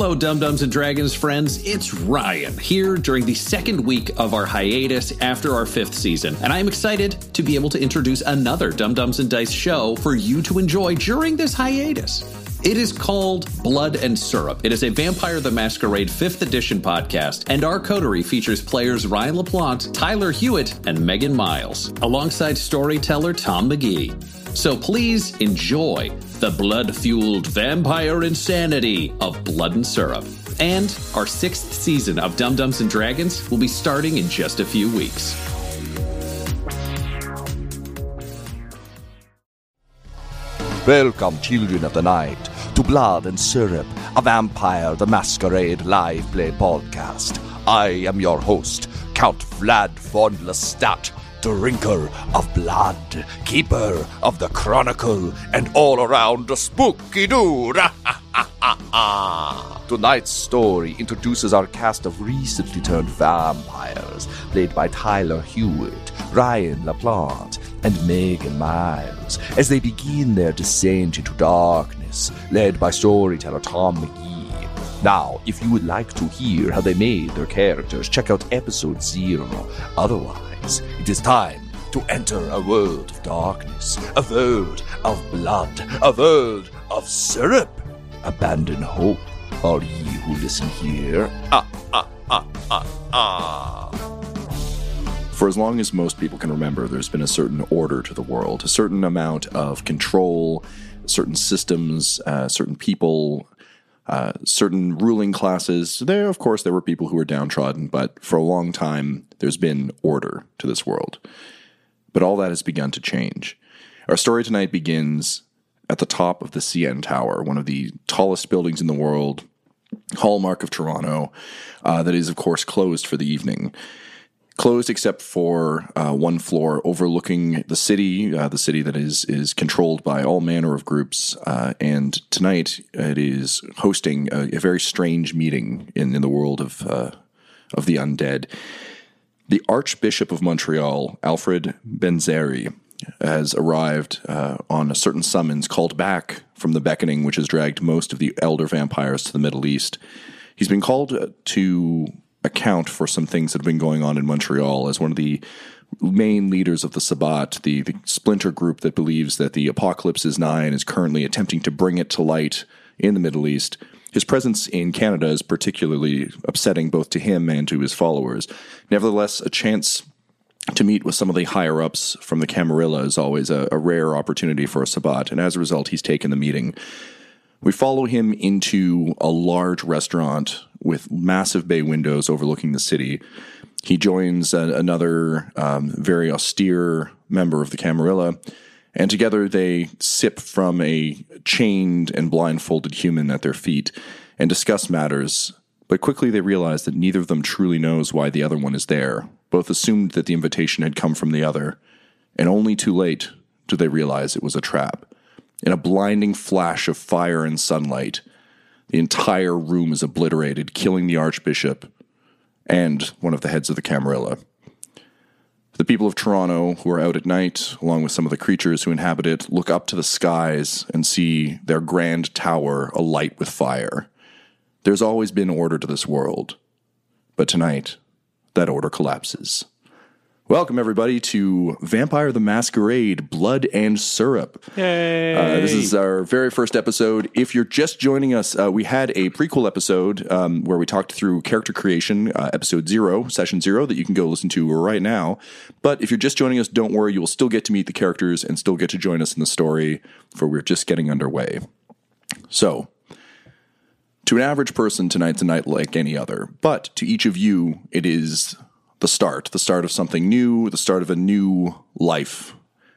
Hello, Dumb-Dumbs and Dragons friends. It's Ryan here during the second week of our hiatus after our fifth season, and I'm excited to be able to introduce another Dumb-Dumbs and Dice show for you to enjoy during this hiatus. It is called Blood and Syrup. It is a Vampire the Masquerade 5th edition podcast, and our coterie features players Ryan LaPlante, Tyler Hewitt, and Megan Miles, alongside storyteller Tom McGee. So please enjoy the blood fueled vampire insanity of Blood and Syrup. And our sixth season of Dumb-Dumbs and Dragons will be starting in just a few weeks. Welcome, children of the night, to Blood and Syrup, a Vampire the Masquerade live play podcast. I am your host, Count Vlad von Lestat, drinker of blood, keeper of the chronicle, and all around spooky dude. Tonight's story introduces our cast of recently turned vampires, played by Tyler Hewitt, Ryan LaPlante, and Megan Miles, as they begin their descent into darkness, led by storyteller Tom McGee. Now, if you would like to hear how they made their characters, check out episode zero. Otherwise, it is time to enter a world of darkness, a world of blood, a world of syrup. Abandon hope, all ye who listen here. Ah, ah, ah, ah, ah. For as long as most people can remember, there's been a certain order to the world, a certain amount of control, certain systems, uh, certain people, uh, certain ruling classes. There, of course, there were people who were downtrodden, but for a long time, there's been order to this world. But all that has begun to change. Our story tonight begins at the top of the CN Tower, one of the tallest buildings in the world, hallmark of Toronto, uh, that is, of course, closed for the evening closed except for uh, one floor overlooking the city, uh, the city that is is controlled by all manner of groups. Uh, and tonight it is hosting a, a, very strange meeting in, in the world of uh, of the undead. The Archbishop of Montreal, Alfred Benzeri, has arrived uh, on a certain summons called back from the beckoning, which has dragged most of the elder vampires to the Middle East. He's been called to account for some things that have been going on in Montreal as one of the main leaders of the Sabbat, the, the splinter group that believes that the apocalypse is nigh and is currently attempting to bring it to light in the Middle East. His presence in Canada is particularly upsetting both to him and to his followers. Nevertheless, a chance to meet with some of the higher ups from the Camarilla is always a, a rare opportunity for a Sabbat, and as a result, he's taken the meeting. We follow him into a large restaurant with massive bay windows overlooking the city. He joins a, another um, very austere member of the Camarilla, and together they sip from a chained and blindfolded human at their feet and discuss matters. But quickly they realize that neither of them truly knows why the other one is there. Both assumed that the invitation had come from the other, and only too late do they realize it was a trap. In a blinding flash of fire and sunlight, the entire room is obliterated, killing the Archbishop and one of the heads of the Camarilla. The people of Toronto who are out at night, along with some of the creatures who inhabit it, look up to the skies and see their grand tower alight with fire. There's always been order to this world, but tonight, that order collapses. Welcome, everybody, to Vampire the Masquerade Blood and Syrup. Yay. Uh, this is our very first episode. If you're just joining us, uh, we had a prequel episode um, where we talked through character creation, uh, episode zero, session zero, that you can go listen to right now. But if you're just joining us, don't worry, you will still get to meet the characters and still get to join us in the story, for we're just getting underway. So, to an average person, tonight's a night like any other. But to each of you, it is the start, the start of something new, the start of a new life,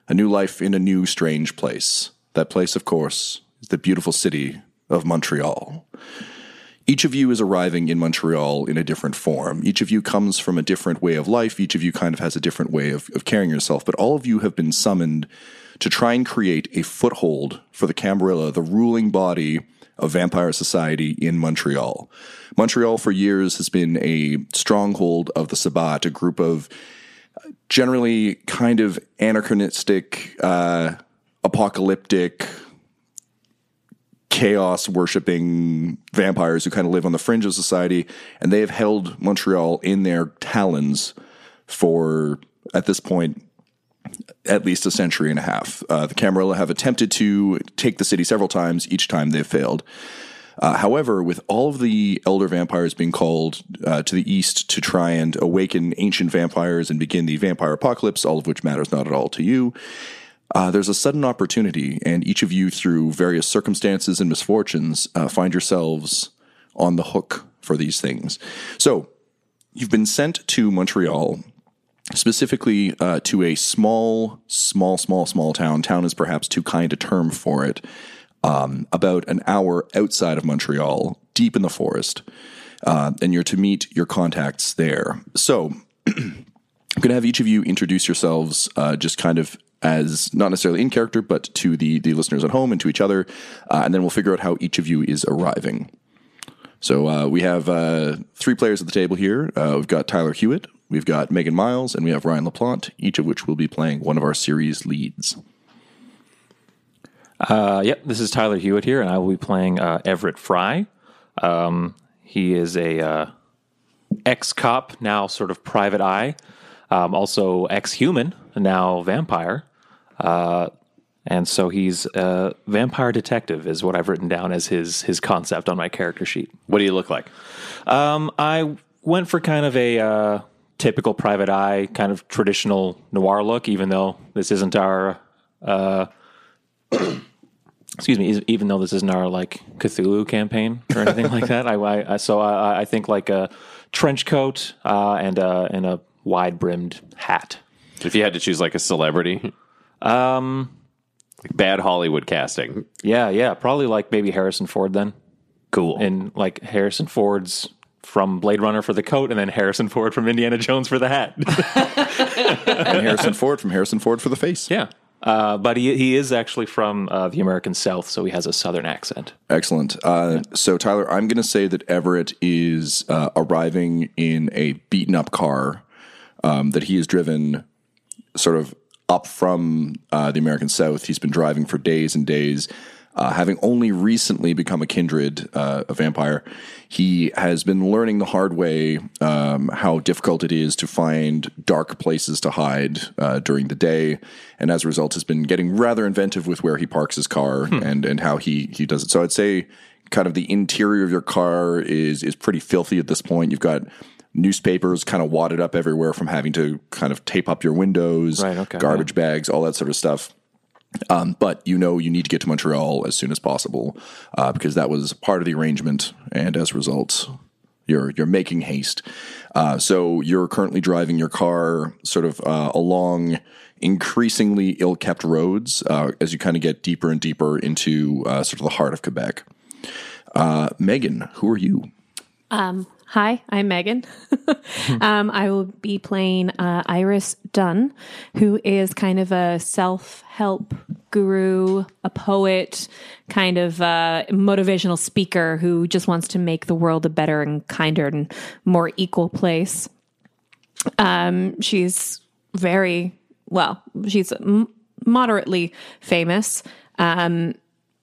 a new life in a new strange place. That place, of course, is the beautiful city of Montreal. Each of you is arriving in Montreal in a different form. Each of you comes from a different way of life. Each of you kind of has a different way of, of carrying yourself, but all of you have been summoned to try and create a foothold for the Camarilla, the ruling body of vampire society in Montreal. Montreal, for years, has been a stronghold of the Sabbat, a group of generally kind of anachronistic, uh, apocalyptic, chaos worshipping vampires who kind of live on the fringe of society. And they have held Montreal in their talons for, at this point, at least a century and a half. Uh, the Camarilla have attempted to take the city several times. Each time they've failed. Uh, however, with all of the elder vampires being called uh, to the east to try and awaken ancient vampires and begin the vampire apocalypse, all of which matters not at all to you, uh, there's a sudden opportunity, and each of you, through various circumstances and misfortunes, uh, find yourselves on the hook for these things. So, you've been sent to Montreal specifically uh, to a small, small, small, small town. Town is perhaps too kind a term for it. Um, about an hour outside of Montreal, deep in the forest, uh, and you're to meet your contacts there. So, I'm going to have each of you introduce yourselves, uh, just kind of as not necessarily in character, but to the the listeners at home and to each other, uh, and then we'll figure out how each of you is arriving. So uh, we have uh, three players at the table here. We've got Tyler Hewitt, we've got Megan Miles, and we have Ryan LaPlante, each of which will be playing one of our series leads. Uh, yep, this is Tyler Hewitt here, and I will be playing uh, Everett Fry. Um, he is a uh, ex cop, now sort of private eye, um, also ex human, now vampire. Uh, and so he's a vampire detective, is what I've written down as his his concept on my character sheet. What do you look like? Um, I went for kind of a uh, typical private eye, kind of traditional noir look, even though this isn't our. Uh, excuse me. Even though this isn't our like Cthulhu campaign or anything like that, I, I, so I, I think like a trench coat uh, and a and a wide brimmed hat. If you had to choose like a celebrity, um, like bad Hollywood casting. Yeah, yeah, probably like maybe Harrison Ford then. Cool. and like Harrison Ford's from Blade Runner for the coat, and then Harrison Ford from Indiana Jones for the hat. And Harrison Ford from Harrison Ford for the face. yeah, uh, but he he is actually from uh, the American South, so he has a Southern accent. Excellent. Uh, so, Tyler, I'm going to say that Everett is uh, arriving in a beaten up car um, that he has driven sort of up from uh, the American South. He's been driving for days and days. Uh, having only recently become a kindred, uh, a vampire, he has been learning the hard way um, how difficult it is to find dark places to hide uh, during the day, and as a result, has been getting rather inventive with where he parks his car and and how he he does it. So I'd say, kind of the interior of your car is is pretty filthy at this point. You've got newspapers kind of wadded up everywhere from having to kind of tape up your windows, Right, okay, garbage bags, all that sort of stuff. Um, but you know you need to get to Montreal as soon as possible uh, because that was part of the arrangement, and as a result, you're you're making haste. Uh, so you're currently driving your car sort of uh, along increasingly ill-kept roads uh, as you kind of get deeper and deeper into uh, sort of the heart of Quebec. Uh, Megan, who are you? Hi, I'm Megan. um, I will be playing uh, Iris Dunn, who is kind of a self help guru, a poet, kind of uh, motivational speaker who just wants to make the world a better and kinder and more equal place. Um, she's very well, she's m- moderately famous, um,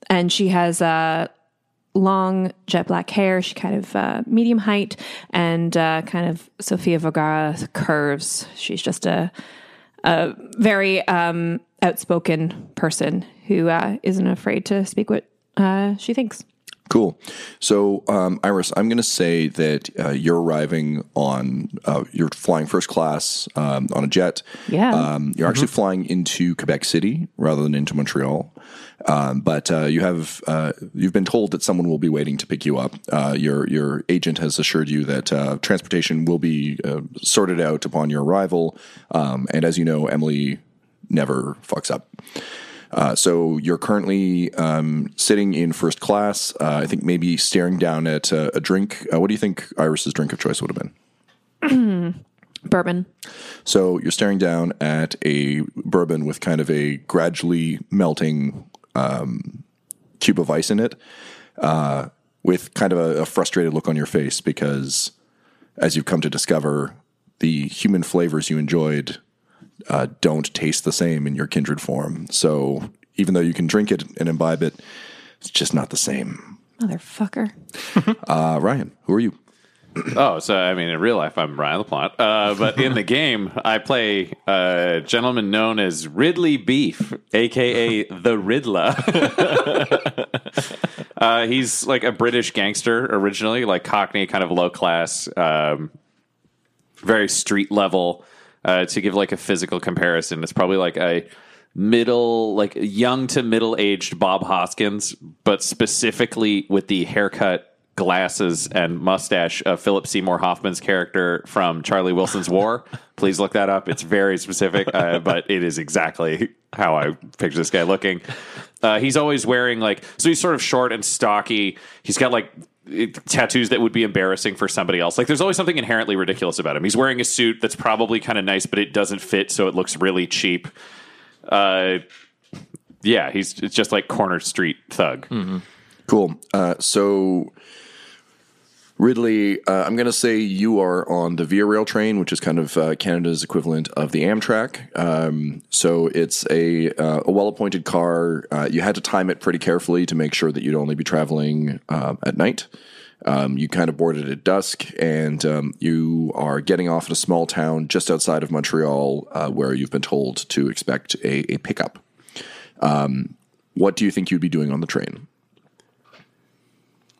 and she has a long jet black hair. She kind of uh, medium height and uh, kind of Sofia Vergara curves. She's just a a very um, outspoken person who uh, not afraid to speak what uh, she thinks. Cool. So, um, Iris, I'm going to say that uh, you're arriving on, uh, you're flying first class um, on a jet. Yeah. Um, you're actually flying into Quebec City rather than into Montreal. Um, but uh, you have uh, you've been told that someone will be waiting to pick you up. Uh, your your agent has assured you that uh, transportation will be uh, sorted out upon your arrival. Um, and as you know, Emily never fucks up. Uh, so you're currently um, sitting in first class. I think maybe staring down at a drink. what do you think Iris's drink of choice would have been? Bourbon. So you're staring down at a bourbon with kind of a gradually melting um, cube of ice in it, uh, with kind of a, a, frustrated look on your face because, as you've come to discover, the human flavors you enjoyed uh, don't taste the same in your kindred form. So even though you can drink it and imbibe it, it's just not the same. Motherfucker. uh, Ryan, who are you? oh, so I mean, in real life, I'm Ryan LaPlante, uh, but in the game, I play a gentleman known as Ridley Beef, aka the Riddler. uh, he's like a British gangster originally, like Cockney, kind of low class, um, very street level. Uh, to give like a physical comparison, it's probably like a middle, like young to middle aged Bob Hoskins, but specifically with the haircut glasses and mustache of Philip Seymour Hoffman's character from Charlie Wilson's War. Please look that up. It's very specific, uh, but it is exactly how I picture this guy looking. Uh, he's always wearing like so he's sort of short and stocky. He's got like tattoos that would be embarrassing for somebody else. Like there's always something inherently ridiculous about him. He's wearing a suit that's probably kind of nice, but it doesn't fit, so it looks really cheap. Uh, yeah, he's it's just like corner street thug. Mm-hmm. Cool. Uh, so Ridley, uh, I'm going to say you are on the Via Rail train, which is kind of uh, Canada's equivalent of the Amtrak. Um, so it's a, uh, a well appointed car. Uh, you had to time it pretty carefully to make sure that you'd only be traveling uh, at night. Um, you kind of boarded at dusk, and um, you are getting off in a small town just outside of Montreal, uh, where you've been told to expect a, a pickup. Um, what do you think you'd be doing on the train?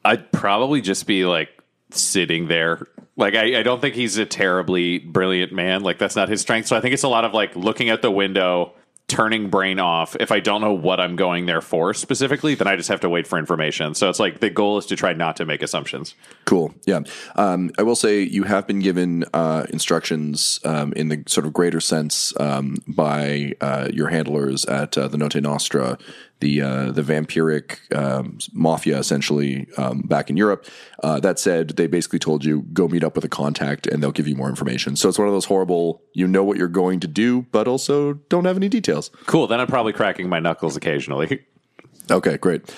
I'd probably just be like sitting there. Like I, I don't think he's a terribly brilliant man. Like that's not his strength. So I think it's a lot of like looking out the window, turning brain off. If I don't know what I'm going there for specifically, then I just have to wait for information. So it's like the goal is to try not to make assumptions. Cool. Yeah. Um, I will say you have been given uh, instructions um, in the sort of greater sense um, by uh, your handlers at uh, the Notte Nostra the uh, the vampiric um, mafia essentially um, back in Europe. Uh, that said, they basically told you go meet up with a contact and they'll give you more information. So it's one of those horrible you know what you're going to do, but also don't have any details. Cool. Then I'm probably cracking my knuckles occasionally. okay, great.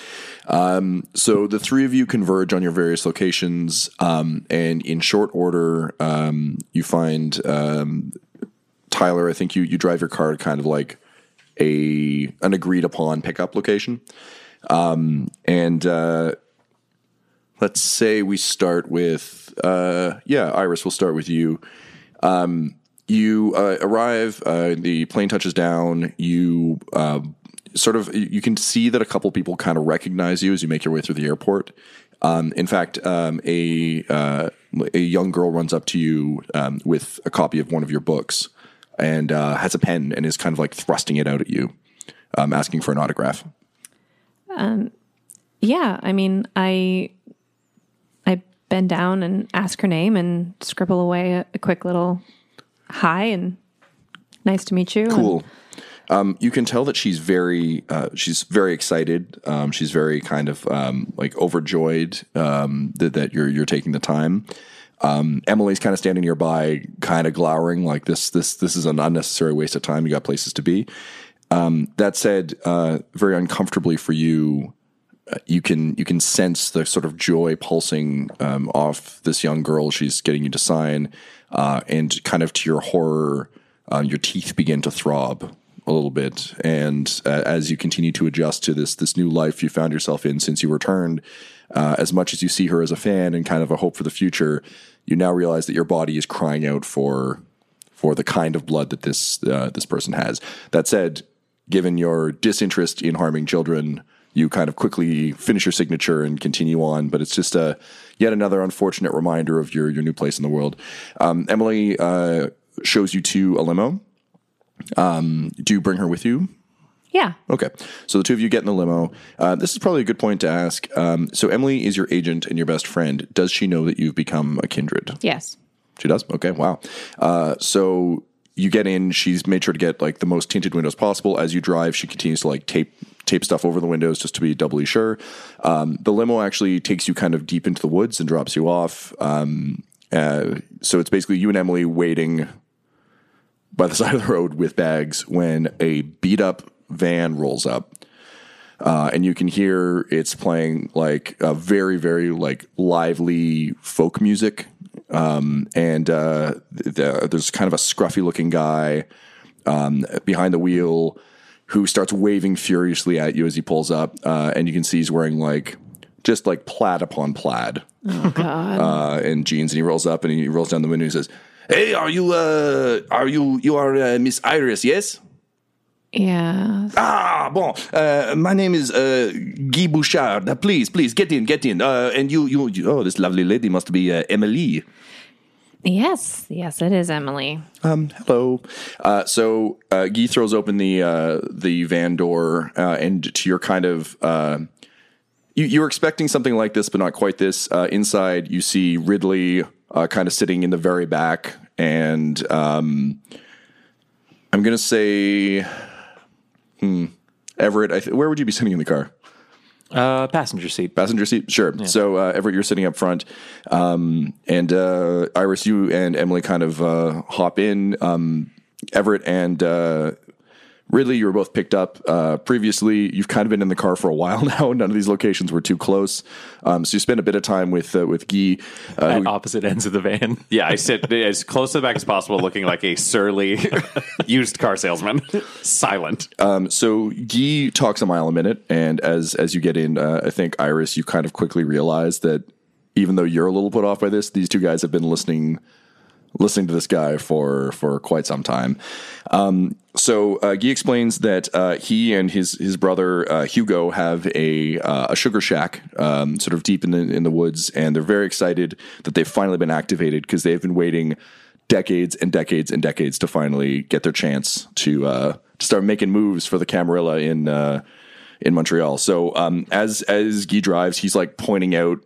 Um, so the three of you converge on your various locations, um, and in short order, um, you find um, Tyler. I think you you drive your car kind of like a an agreed upon pickup location. Um, and uh, let's say we start with uh, yeah, Iris. We'll start with you. Um, you uh, arrive. Uh, the plane touches down. You uh, sort of you can see that a couple people kind of recognize you as you make your way through the airport. Um, in fact, um, a uh, a young girl runs up to you um, with a copy of one of your books and uh, has a pen and is kind of like thrusting it out at you, um, asking for an autograph. Um, yeah, I mean, I I bend down and ask her name and scribble away a, a quick little hi and nice to meet you. Cool. Um, you can tell that she's very uh, she's very excited. Um, she's very kind of um, like overjoyed um, that, that you're you're taking the time. Um, Emily's kind of standing nearby, kind of glowering like this. This this is an unnecessary waste of time. You got places to be. Um, that said, uh, very uncomfortably for you, uh, you can you can sense the sort of joy pulsing um, off this young girl. She's getting you to sign, uh, and kind of to your horror, uh, your teeth begin to throb a little bit, and uh, as you continue to adjust to this this new life you found yourself in since you returned, uh, as much as you see her as a fan and kind of a hope for the future, you now realize that your body is crying out for for the kind of blood that this uh, this person has. That said, given your disinterest in harming children, you kind of quickly finish your signature and continue on. But it's just a yet another unfortunate reminder of your your new place in the world. Um, Emily uh, shows you to a limo. Um, do you bring her with you? Yeah. Okay. So the two of you get in the limo. Uh, this is probably a good point to ask. Um, so Emily is your agent and your best friend. Does she know that you've become a kindred? Yes. She does. Okay. Wow. Uh, so you get in. She's made sure to get like the most tinted windows possible. As you drive, she continues to like tape tape stuff over the windows just to be doubly sure. Um, the limo actually takes you kind of deep into the woods and drops you off. Um, uh, so it's basically you and Emily waiting by the side of the road with bags when a beat up van rolls up. Uh, and you can hear it's playing like a very, very like lively folk music. Um, and uh, the, there's kind of a scruffy looking guy um, behind the wheel who starts waving furiously at you as he pulls up. Uh, and you can see he's wearing like just like plaid upon plaid Oh God. uh, and jeans, and he rolls up and he rolls down the window and he says, "Hey, are you uh, are you you are uh, Miss Iris? Yes." Yeah. Ah, bon. Uh, my name is uh, Guy Bouchard. Uh, please, please get in, get in. Uh, and you, you, you, oh, this lovely lady must be uh, Emily. Yes. Yes, it is Emily. Um, hello. Uh, so uh, Guy throws open the uh, the van door, uh, and to your kind of. Uh, you, you're expecting something like this, but not quite this. Uh, inside, you see Ridley uh, kind of sitting in the very back, and um, I'm going to say, hmm, Everett. I th- where would you be sitting in the car? Uh, passenger seat. Passenger seat, sure. So uh, Everett, you're sitting up front, um, and uh, Iris, you and Emily kind of uh, hop in. Um, Everett and uh, Ridley, you were both picked up uh, previously. You've kind of been in the car for a while now. None of these locations were too close, um, so you spent a bit of time with uh, with Guy. Uh, At who- opposite ends of the van. Yeah, I sit as close to the back as possible, looking like a surly used car salesman. Silent. Um, so Guy talks a mile a minute, and as as you get in, uh, I think Iris, you kind of quickly realize that even though you're a little put off by this, these two guys have been listening listening to this guy for for quite some time. Um, so uh, Guy explains that uh, he and his his brother uh, Hugo have a uh, a sugar shack, um, sort of deep in the in the woods, and they're very excited that they've finally been activated because they've been waiting decades and decades and decades to finally get their chance to uh, to start making moves for the Camarilla in uh, in Montreal. So um, as as Guy drives, he's like pointing out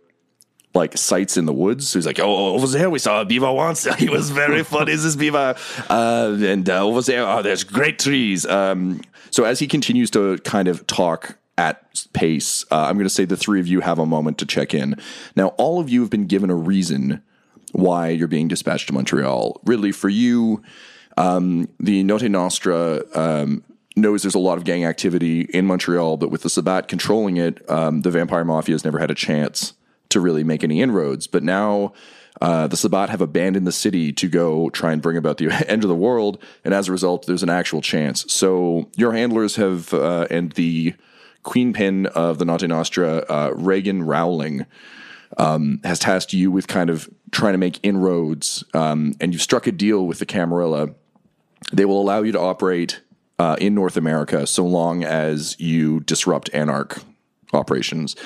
like sites in the woods. So he's like, "Oh, over there we saw a beaver once. He was very funny. This beaver?" Uh, and uh, over there, oh, there's great trees. Um, so as he continues to kind of talk at pace, uh, I'm going to say the three of you have a moment to check in. Now, all of you have been given a reason why you're being dispatched to Montreal. Really, for you, um, the Notte Nostra um, knows there's a lot of gang activity in Montreal, but with the Sabbat controlling it, um, the vampire mafia has never had a chance to really make any inroads. But now uh, the Sabbat have abandoned the city to go try and bring about the end of the world, and as a result, there's an actual chance. So your handlers have, uh, and the queen pin of the Notte Nostra, uh, Reagan Rowling, um, has tasked you with kind of trying to make inroads, um, and you've struck a deal with the Camarilla. They will allow you to operate uh, in North America so long as you disrupt Anarch operations.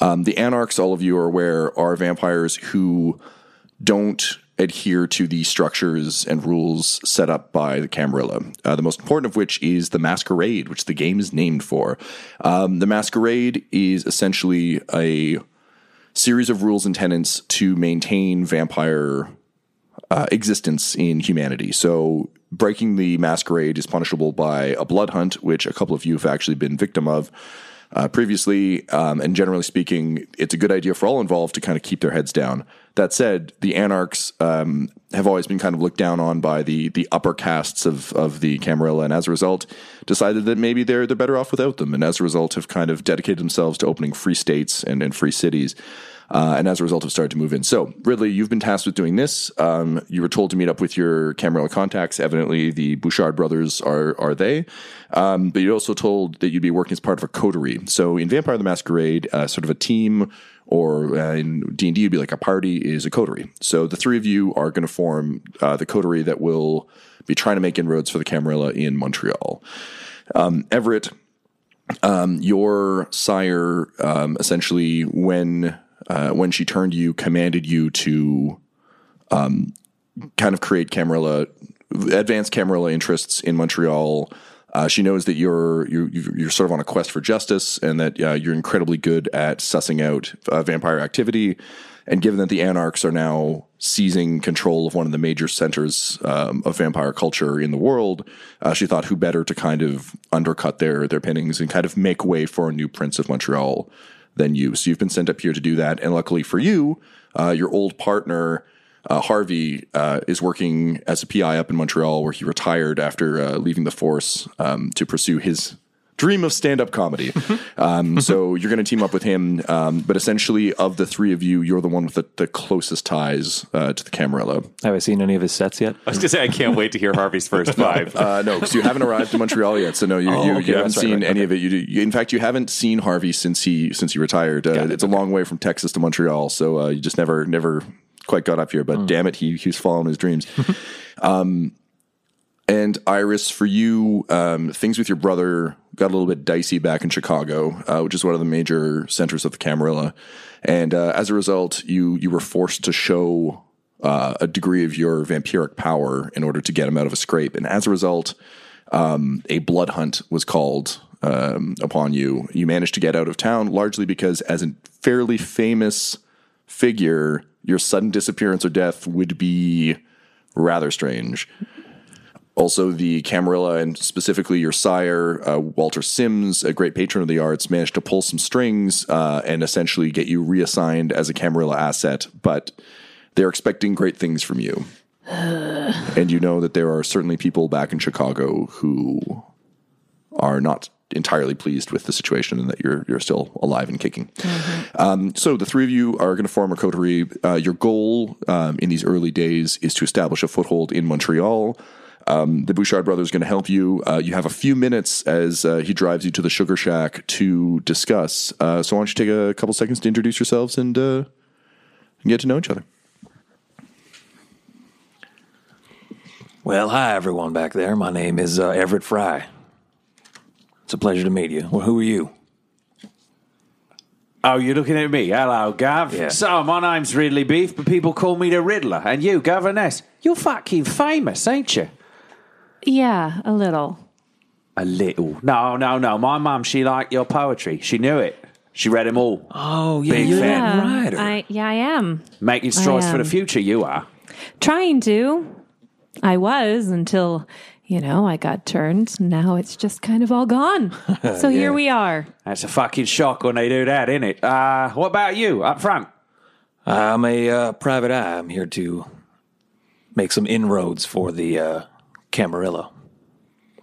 Um, the Anarchs, all of you are aware, are vampires who don't adhere to the structures and rules set up by the Camarilla. Uh, the most important of which is the Masquerade, which the game is named for. Um, the Masquerade is essentially a series of rules and tenets to maintain vampire uh, existence in humanity. So breaking the masquerade is punishable by a blood hunt, which a couple of you have actually been victim of uh, previously. Um, and generally speaking, it's a good idea for all involved to kind of keep their heads down. That said, the Anarchs um, have always been kind of looked down on by the the upper castes of, of the Camarilla, and as a result, decided that maybe they're they're better off without them, and as a result, have kind of dedicated themselves to opening free states and, and free cities. Uh, and as a result, have started to move in. So, Ridley, you've been tasked with doing this. Um, you were told to meet up with your Camarilla contacts. Evidently, the Bouchard brothers are are they. Um, but you're also told that you'd be working as part of a coterie. So, in Vampire the Masquerade, uh, sort of a team or uh, in D and D, you'd be like a party is a coterie. So the three of you are going to form uh, the coterie that will be trying to make inroads for the Camarilla in Montreal. Um, Everett, um, your sire, um, essentially when uh, when she turned you, commanded you to um, kind of create Camarilla, advanced Camarilla interests in Montreal. Uh, she knows that you're, you're you're sort of on a quest for justice, and that uh, you're incredibly good at sussing out uh, vampire activity. And given that the Anarchs are now seizing control of one of the major centers um, of vampire culture in the world, uh, she thought who better to kind of undercut their their pinnings and kind of make way for a new Prince of Montreal than you. So you've been sent up here to do that, and luckily for you, uh, your old partner uh, Harvey uh, is working as a PI up in Montreal, where he retired after uh, leaving the force um, to pursue his dream of stand-up comedy. um, so you're going to team up with him, um, but essentially, of the three of you, you're the one with the, the closest ties uh, to the Camarilla. Have I seen any of his sets yet? I was going to say, I can't wait to hear Harvey's first five. Uh, no, because you haven't arrived in Montreal yet. So no, you, Oh, you, okay, you haven't right, seen right, any of it. You, you, in fact, you haven't seen Harvey since he since he retired. Uh, it, it's a long way from Texas to Montreal, so uh, you just never never quite got up here. But damn it, he he was following his dreams. um, and Iris, for you, um, things with your brother got a little bit dicey back in Chicago, uh, which is one of the major centers of the Camarilla. And uh, as a result, you you were forced to show uh, a degree of your vampiric power in order to get him out of a scrape. And as a result, um, a blood hunt was called um, upon you. You managed to get out of town largely because, as a fairly famous figure, your sudden disappearance or death would be rather strange. Also, the Camarilla and specifically your sire, uh, Walter Sims, a great patron of the arts, managed to pull some strings uh, and essentially get you reassigned as a Camarilla asset. But they're expecting great things from you. and you know that there are certainly people back in Chicago who are not entirely pleased with the situation and that you're you're still alive and kicking. Um, so the three of you are going to form a coterie. Uh, your goal um, in these early days is to establish a foothold in Montreal. Um, the Bouchard brothers are going to help you. Uh, you have a few minutes as uh, he drives you to the Sugar Shack to discuss. Uh, so why don't you take a couple seconds to introduce yourselves and, uh, and get to know each other. Well, hi everyone back there. My name is uh, Everett Fry. It's a pleasure to meet you. Well, who are you? Oh, you're looking at me. Hello, Gav. Yeah. So, my name's Ridley Beef, but people call me the Riddler. And you, Governess, you're fucking famous, ain't you? Yeah, a little. A little. No, no, no. My mum, she liked your poetry. She knew it. She read them all. Oh, yeah, Big you're fan. that Yeah, writer. I, yeah, I am. Making straws for the future, you are. Trying to. I was until, you know, I got turned. Now it's just kind of all gone. So here we are. That's a fucking shock when they do that, isn't it? Uh, what about you, up front? I'm a uh, private eye. I'm here to make some inroads for the uh, Camarilla.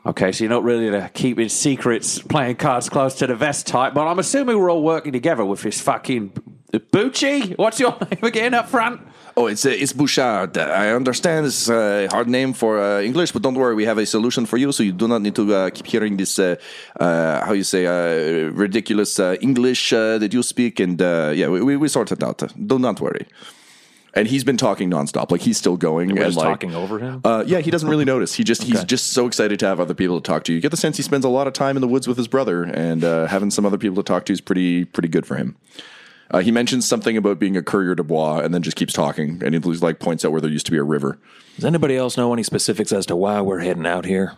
Okay, so you're not really the keeping secrets, playing cards close to the vest type, but I'm assuming we're all working together with this fucking Bucci. What's your name again up front? Oh, it's uh, it's Bouchard. I understand it's a hard name for uh, English, but don't worry, we have a solution for you, so you do not need to uh, keep hearing this. Uh, uh, how you say uh, ridiculous English that you speak, and yeah, we, we we sort it out. Do not worry. And he's been talking nonstop. Like he's still going. And just like, talking over him. Uh, yeah, he doesn't really notice. He just he's just so excited to have other people to talk to. You get the sense he spends a lot of time in the woods with his brother, and uh, having some other people to talk to is pretty pretty good for him. Uh, he mentions something about being a coureur de bois, and then just keeps talking, and he like points out where there used to be a river. Does anybody else know any specifics as to why we're heading out here?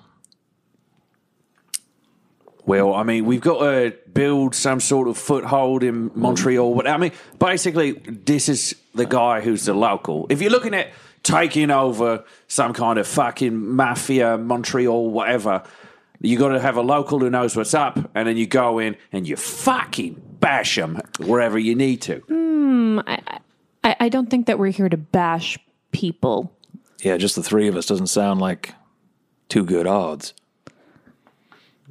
Well, I mean, we've got to build some sort of foothold in Montreal. But I mean, basically, this is the guy who's the local. If you're looking at taking over some kind of fucking mafia, Montreal, whatever, you got to have a local who knows what's up, and then you go in and you fucking bash them wherever you need to. Hmm, I I, I don't think that we're here to bash people. Yeah, just the three of us doesn't sound like too good odds.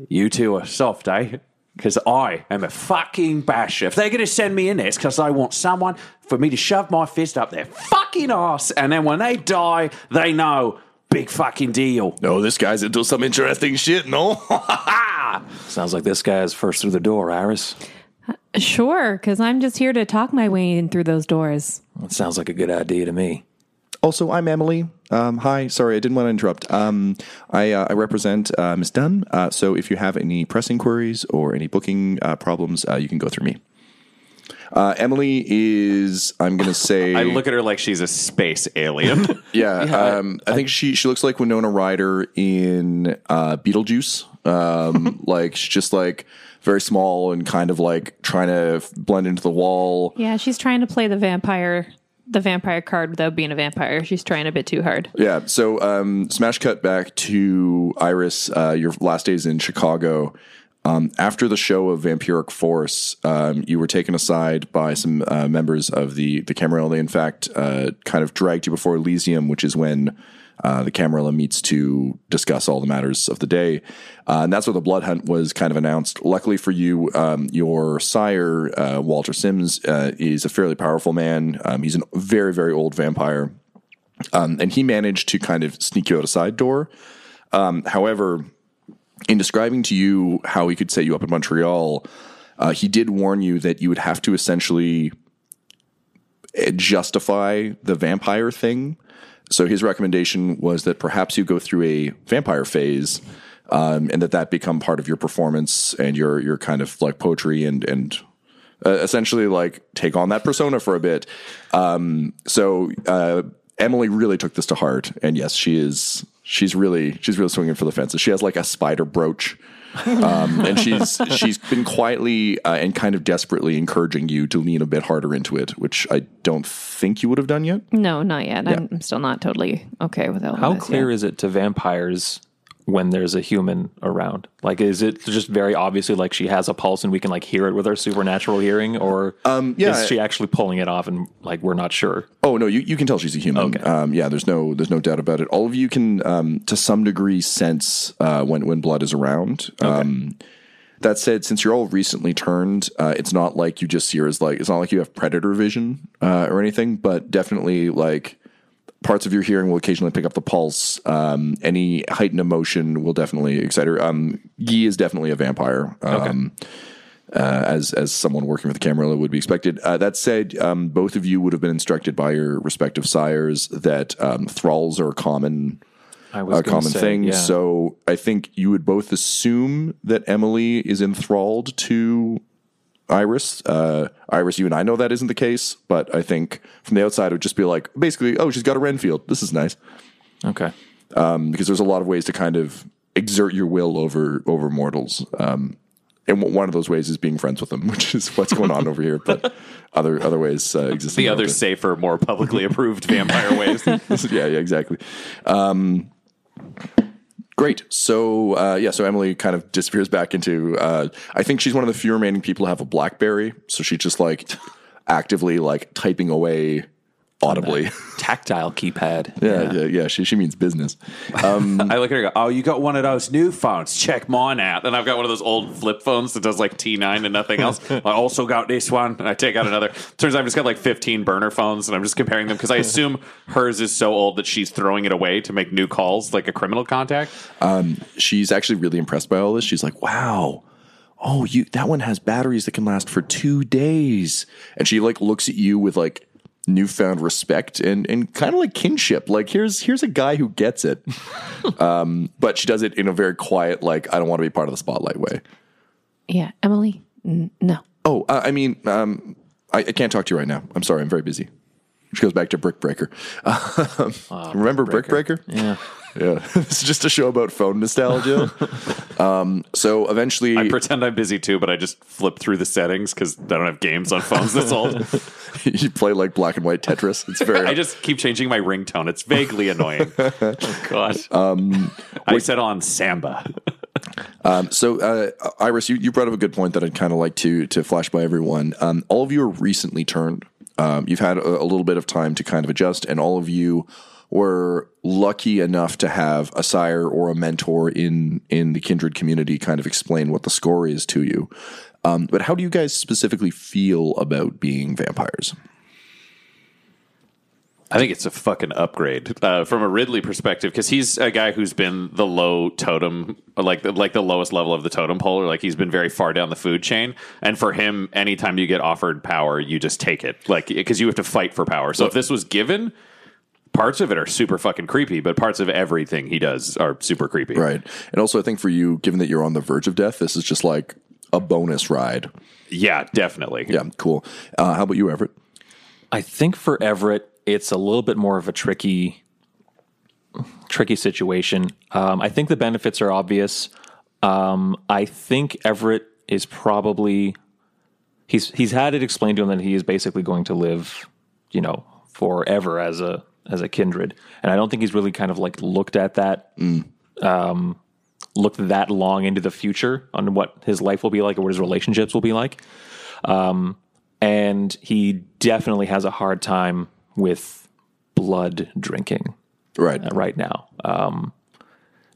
You two are soft, eh? Because I am a fucking basher. If they're going to send me in there, it's because they want someone for me to shove my fist up their fucking ass. And then when they die, they know big fucking deal. No, this guy's into some interesting shit, no? Sounds like this guy's first through the door, Iris. Sure, because I'm just here to talk my way in through those doors. That sounds like a good idea to me. Also, I'm Emily. Um, hi, sorry, I didn't want to interrupt. Um, I, uh, I represent uh, Miss Dunn. Uh, so if you have any press inquiries or any booking uh, problems, uh, you can go through me. Uh, Emily is, I'm going to say. I look at her like she's a space alien. Yeah, um, I, think she she looks like Winona Ryder in uh, Beetlejuice. Um, like she's just like very small and kind of like trying to blend into the wall. Yeah, she's trying to play the vampire the vampire card without being a vampire. She's trying a bit too hard. Yeah. So um, smash cut back to Iris. Uh, your last days in Chicago. Um, after the show of Vampiric Force, um, you were taken aside by some uh, members of the the. They, in fact, uh, kind of dragged you before Elysium, which is when uh, the Camarilla meets to discuss all the matters of the day. Uh, and that's where the blood hunt was kind of announced. Luckily for you, um, your sire, uh, Walter Sims, uh, is a fairly powerful man. Um, he's a very, very old vampire. Um, and he managed to kind of sneak you out a side door. Um, however, in describing to you how he could set you up in Montreal, uh, he did warn you that you would have to essentially eh, justify the vampire thing. So his recommendation was that perhaps you go through a vampire phase, um, and that that become part of your performance and your your kind of like poetry and and uh, essentially like take on that persona for a bit. Um, so uh, Emily really took this to heart, and yes, she is she's really she's really swinging for the fences. She has like a spider brooch. Um, and she's she's been quietly uh, and kind of desperately encouraging you to lean a bit harder into it, which I don't think you would have done yet. No, not yet. I'm, I'm still not totally okay with all How clear yet. is it to vampires when there's a human around? Like, is it just very obviously like she has a pulse and we can like hear it with our supernatural hearing, or Um, yeah. is she actually pulling it off and like we're not sure? Oh no, you, you can tell she's a human. Okay. Um, yeah, there's no there's no doubt about it. All of you can um, to some degree sense uh, when when blood is around. Um, that said, since you're all recently turned, uh, it's not like you just see her as like it's not like you have predator vision uh, or anything, but definitely like parts of your hearing will occasionally pick up the pulse. Um, any heightened emotion will definitely excite her. Um, Guy is definitely a vampire. Um, uh, as as someone working with the Camarilla would be expected. Uh, that said, um, both of you would have been instructed by your respective sires that um, thralls are a common I was a gonna common say, thing. yeah. So I think you would both assume that Emily is enthralled to Iris. Uh, Iris, you and I know that isn't the case, but I think from the outside it would just be like basically, oh, she's got a Renfield. This is nice Okay. um, because there's a lot of ways to kind of exert your will over over mortals. Um, and w- one of those ways is being friends with them, which is what's going on over here. But other other ways uh, exist. the other safer, more publicly approved vampire ways. yeah, yeah, exactly. Um, great. So uh, yeah, so Emily kind of disappears back into. Uh, I think she's one of the few remaining people to have a BlackBerry. So she's just like actively like typing away audibly. Tactile keypad. Yeah, yeah, yeah. She she means business. I look at her and go, Oh, you got one of those new phones. Check mine out. Then I've got one of those old flip phones that does like T9 and nothing else. I also got this one, and I take out another. Turns out I've just got like 15 burner phones, and I'm just comparing them because I assume hers is so old that she's throwing it away to make new calls, like a criminal contact. Um, she's actually really impressed by all this. She's like, "Wow, oh, you that one has batteries that can last for two days." And she like looks at you with like newfound respect and and kind of like kinship. Like here's here's a guy who gets it. um, but she does it in a very quiet, like I don't want to be part of the spotlight way. Yeah, Emily. N- no. Oh, uh, I mean, um, I, I can't talk to you right now. I'm sorry, I'm very busy. She goes back to Brick Breaker. Um, remember Brick Breaker? Yeah. Yeah, this is just a show about phone nostalgia. um, so eventually, I pretend I'm busy too, but I just flip through the settings because I don't have games on phones this old. you play like black and white Tetris. It's very. I just keep changing my ringtone. It's vaguely annoying. oh, God. Um, I said on Samba. so uh, Iris, you, you brought up a good point that I'd kind of like to to flash by everyone. Um, all of you are recently turned. Um, you've had a, a little bit of time to kind of adjust, and all of you were lucky enough to have a sire or a mentor in in the kindred community kind of explain what the score is to you. Um, but how do you guys specifically feel about being vampires? I think it's a fucking upgrade uh, from a Ridley perspective because he's a guy who's been the low totem, like the, like the lowest level of the totem pole, or like he's been very far down the food chain. And for him, anytime you get offered power, you just take it, like because you have to fight for power. So if this was given, parts of it are super fucking creepy, but parts of everything he does are super creepy. Right. And also, I think for you, given that you're on the verge of death, this is just like a bonus ride. Yeah, definitely. Yeah, cool. Uh, how about you, Everett? I think for Everett, it's a little bit more of a tricky, tricky situation. Um, I think the benefits are obvious. Um, I think Everett is probably he's he's had it explained to him that he is basically going to live, you know, forever as a as a kindred, and I don't think he's really kind of like looked at that. Um, looked that long into the future on what his life will be like or what his relationships will be like. Um, and he definitely has a hard time with blood drinking Right. uh, right now. Um,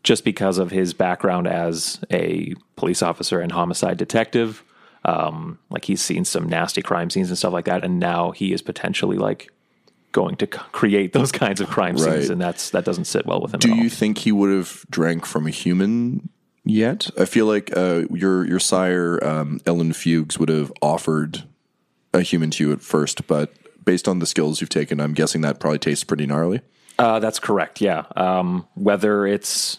just because of his background as a police officer and homicide detective. Um, like he's seen some nasty crime scenes and stuff like that, and now he is potentially like going to c- create those kinds of crime Right. scenes, and that's that doesn't sit well with him. Do at all. you think he would have drank from a human yet? I feel like uh, your your sire um, Ellen Fuchs would have offered a human to you at first, but based on the skills you've taken, I'm guessing that probably tastes pretty gnarly. Uh, that's correct. Yeah. Um, whether it's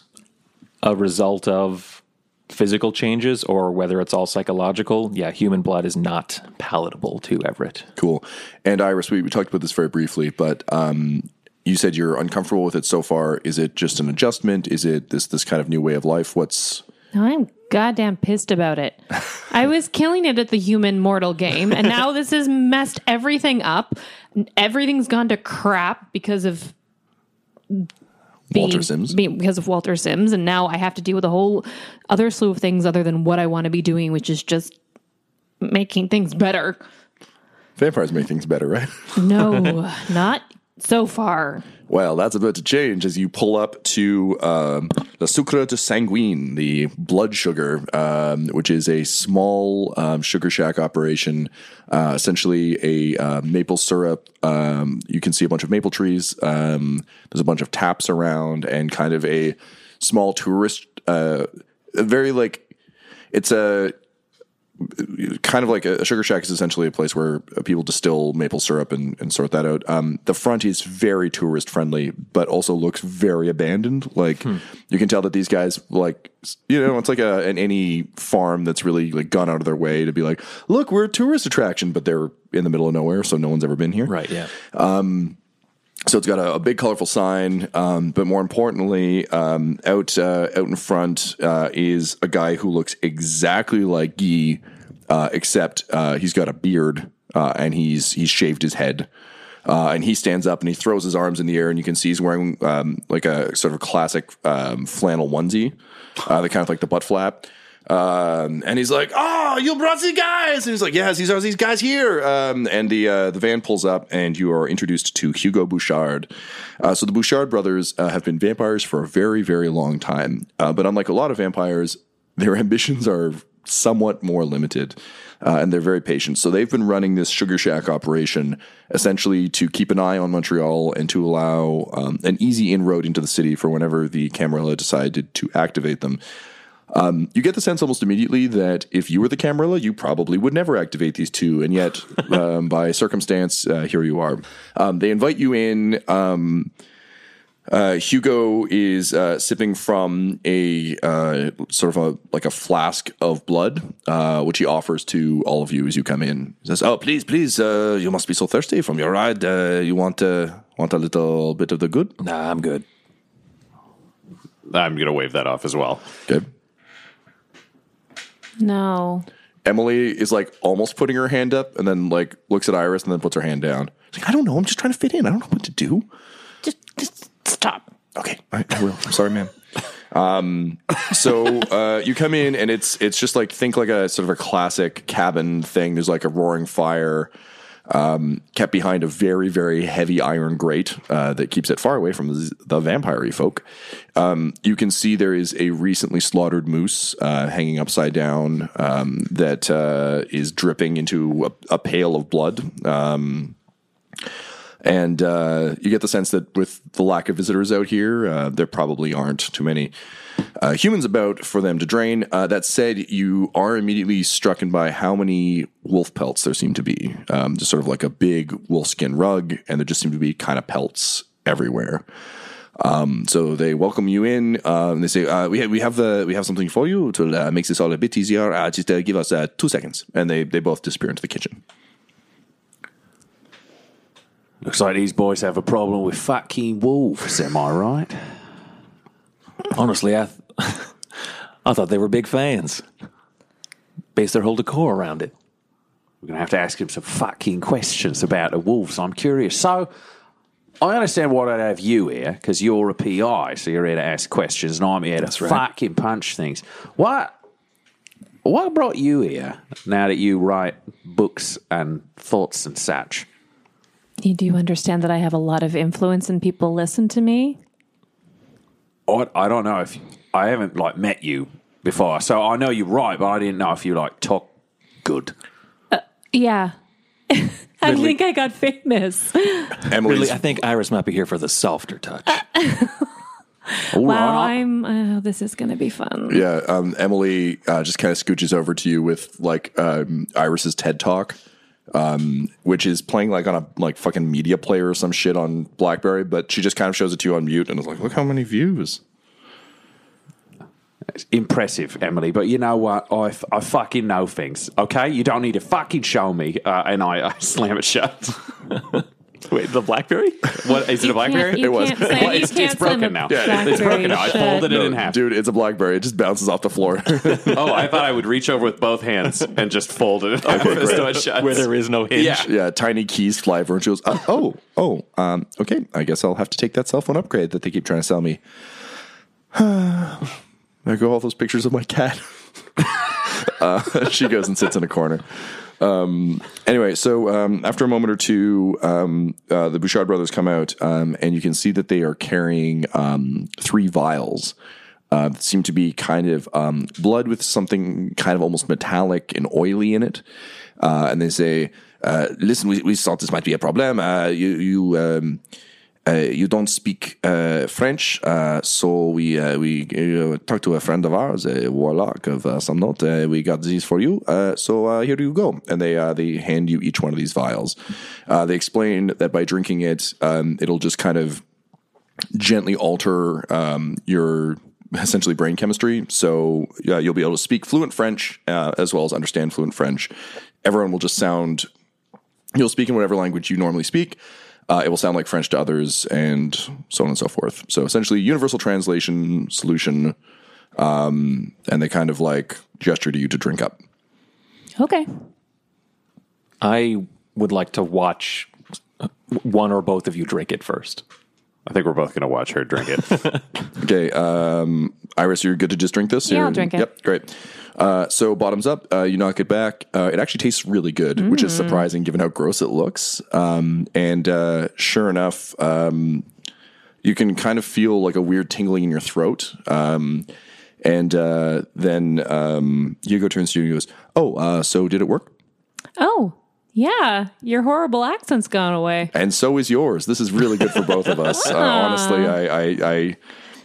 a result of physical changes or whether it's all psychological, yeah, human blood is not palatable to Everett. Cool. And Iris, we, we talked about this very briefly, but um, you said you're uncomfortable with it so far. Is it just an adjustment? Is it this this kind of new way of life? What's No, I'm goddamn pissed about it. I was killing it at the human mortal game, and now this has messed everything up. Everything's gone to crap because of being, Walter Sims? being- because of Walter Sims, and now I have to deal with a whole other slew of things other than what I want to be doing, which is just making things better. vampires make things better, right? No, not so far. Well, that's about to change as you pull up to um, the sucre de sanguine, the blood sugar, um, which is a small um, sugar shack operation. Uh, essentially, a uh, maple syrup. Um, you can see a bunch of maple trees. Um, there's a bunch of taps around, and kind of a small tourist. Uh, very like it's a kind of like a, sugar shack is essentially a place where uh, people distill maple syrup and, and sort that out. Um, the front is very tourist friendly, but also looks very abandoned. Like hmm. you can tell that these guys like you know it's like a an any farm that's really like gone out of their way to be like, look, we're a tourist attraction, but they're in the middle of nowhere, so no one's ever been here. Right. Yeah. Um, So it's got a, a big colorful sign, um, but more importantly, um, out uh, out in front uh, is a guy who looks exactly like Guy, uh, except uh, he's got a beard uh, and he's he's shaved his head. Uh, and he stands up and he throws his arms in the air, and you can see he's wearing um, like a sort of classic um, flannel onesie, the kind of like the butt flap. Um, and he's like, "Oh, you brought these guys!" And he's like, "Yes, these are these guys here." Um, and the uh, the van pulls up, and you are introduced to Hugo Bouchard. Uh, so the Bouchard brothers uh, have been vampires for a very, very long time. Uh, but unlike a lot of vampires, their ambitions are somewhat more limited, uh, and they're very patient. So they've been running this sugar shack operation essentially to keep an eye on Montreal and to allow um, an easy inroad into the city for whenever the Camarilla decided to activate them. Um, you get the sense almost immediately that if you were the Camarilla, you probably would never activate these two, and yet um, by circumstance, uh, here you are. Um, they invite you in. Um, uh, Hugo is uh, sipping from a uh, sort of a like a flask of blood, uh, which he offers to all of you as you come in. He says, "Oh, please, please, uh, you must be so thirsty from your ride. Uh, you want uh, want a little bit of the good?" Nah, I'm good. I'm going to wave that off as well. Okay. No. Emily is like almost putting her hand up, and then like looks at Iris, and then puts her hand down. She's like, "I don't know. I'm just trying to fit in. I don't know what to do." Just, just stop. Okay, I, I will. I'm sorry, ma'am. Um, so uh, you come in and it's it's just like think like a sort of a classic cabin thing. There's like a roaring fire. Um, kept behind a very, very heavy iron grate uh, that keeps it far away from the, the vampire folk. Um, you can see there is a recently slaughtered moose uh, hanging upside down um, that uh, is dripping into a, a pail of blood. Um, and uh, you get the sense that with the lack of visitors out here, uh, there probably aren't too many uh, humans about for them to drain. Uh, that said, you are immediately struck by how many wolf pelts there seem to be. Um, just sort of like a big wolf skin rug, and there just seem to be kind of pelts everywhere. Um, so they welcome you in. Uh, and they say, uh, "We have we have uh, we have something for you to uh, make this all a bit easier. Uh, just uh, give us uh, two seconds." And they they both disappear into the kitchen. Looks like these boys have a problem with fucking wolves. Am I right? Honestly, I, th- I thought they were big fans. Based their whole decor around it. We're going to have to ask him some fucking questions about the wolves. I'm curious. So, I understand why I have you here because you're a PI, so you're here to ask questions, and I'm here to right. fucking punch things. What? What brought you here? Now that you write books and thoughts and such. Do you do understand that I have a lot of influence and people listen to me? I, I don't know if I haven't like met you before, so I know you're right, but I didn't know if you like talk good. Yeah. I think I got famous. Emily, Really, I think Iris might be here for the softer touch. All wow, right, I'm. Oh, this is going to be fun. Yeah, um, Emily uh, just kind of scooches over to you with like um, Iris's TED Talk, um, which is playing like on a like fucking media player or some shit on BlackBerry. But she just kind of shows it to you on mute and is like, "Look how many views." It's impressive, Emily. But you know what? I, f- I fucking know things. Okay, you don't need to fucking show me. Uh, and I, I slam it shut. Wait, the BlackBerry? What is it? A BlackBerry? It was. can't Well, it's, it's broken now. Yeah, It's broken now. I folded it No, in half. dude, it's a BlackBerry. It just bounces off the floor. Oh, I thought I would reach over with both hands and just fold it Okay, so it shuts. Where there is no hinge. Yeah. yeah, tiny keys fly over, and she goes, uh, "Oh, oh, um, okay. I guess I'll have to take that cell phone upgrade that they keep trying to sell me." there go all those pictures of my cat. uh, she goes and sits in a corner. Um, anyway, so um, after a moment or two, um, uh, the Bouchard brothers come out, um, and you can see that they are carrying um, three vials. Uh, that seem to be kind of um, blood with something kind of almost metallic and oily in it. Uh, and they say, uh, "Listen, we, we thought this might be a problem. Uh, you you you don't speak uh, French, uh, so we uh, we uh, talked to a friend of ours, a warlock of uh, some note. Uh, we got these for you, uh, so uh, here you go. And they uh, they hand you each one of these vials. Uh, they explain that by drinking it, um, it'll just kind of gently alter um, your essentially brain chemistry. So you'll be able to speak fluent French uh, as well as understand fluent French. Everyone will just sound. You'll speak in whatever language you normally speak. Uh, it will sound like French to others, and so on and so forth. So essentially, universal translation solution. Um, and they kind of like gesture to you to drink up. Okay. I would like to watch one or both of you drink it first. I think we're both going to watch her drink it. Okay, um, Iris, you're good to just drink this. Yeah, I'll drink it. Yep, great. Uh, so bottoms up, uh, you knock it back. Uh, it actually tastes really good, which Mm. is surprising given how gross it looks. Um, and uh, sure enough, um, you can kind of feel like a weird tingling in your throat. Um, and uh, then um, Hugo turns to you and goes, "Oh, uh, so did it work?" Oh, yeah. Your horrible accent's gone away. And so is yours. This is really good for both of us. Uh, honestly, I, I, I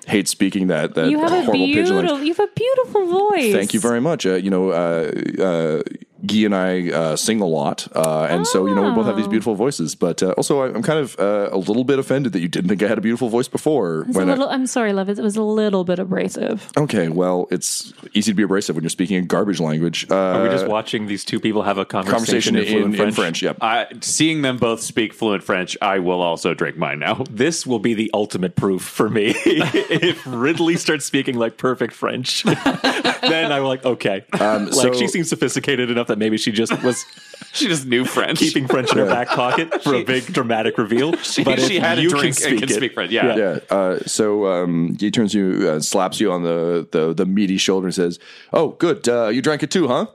hate speaking that that You have a horrible pigeon language. beautiful. You have a beautiful voice. Thank you very much. Uh, you know, uh, uh, Guy and I uh, sing a lot, uh, and so you know we both have these beautiful voices. But uh, also, I- I'm kind of uh, a little bit offended that you didn't think I had a beautiful voice before. It's a when I- little, I'm sorry, love. It was a little bit abrasive. okay, well, it's easy to be abrasive when you're speaking a garbage language. Uh, Are we just watching these two people have a conversation conversation, in, in, fluent in French? French. Yep. I, seeing them both speak fluent French, I will also drink mine now. This will be the ultimate proof for me. if Ridley starts speaking like perfect French, then I'm like, okay. like Um, so- she seems sophisticated enough that maybe she just was She just knew French. keeping French in her back pocket for a big dramatic reveal. she, but she if had a you drink can and speak can it, speak French. Yeah. Yeah. Uh, so um, he turns you, uh, slaps you on the, the, the meaty shoulder, and says, "Oh, good. Uh, you drank it too, huh?"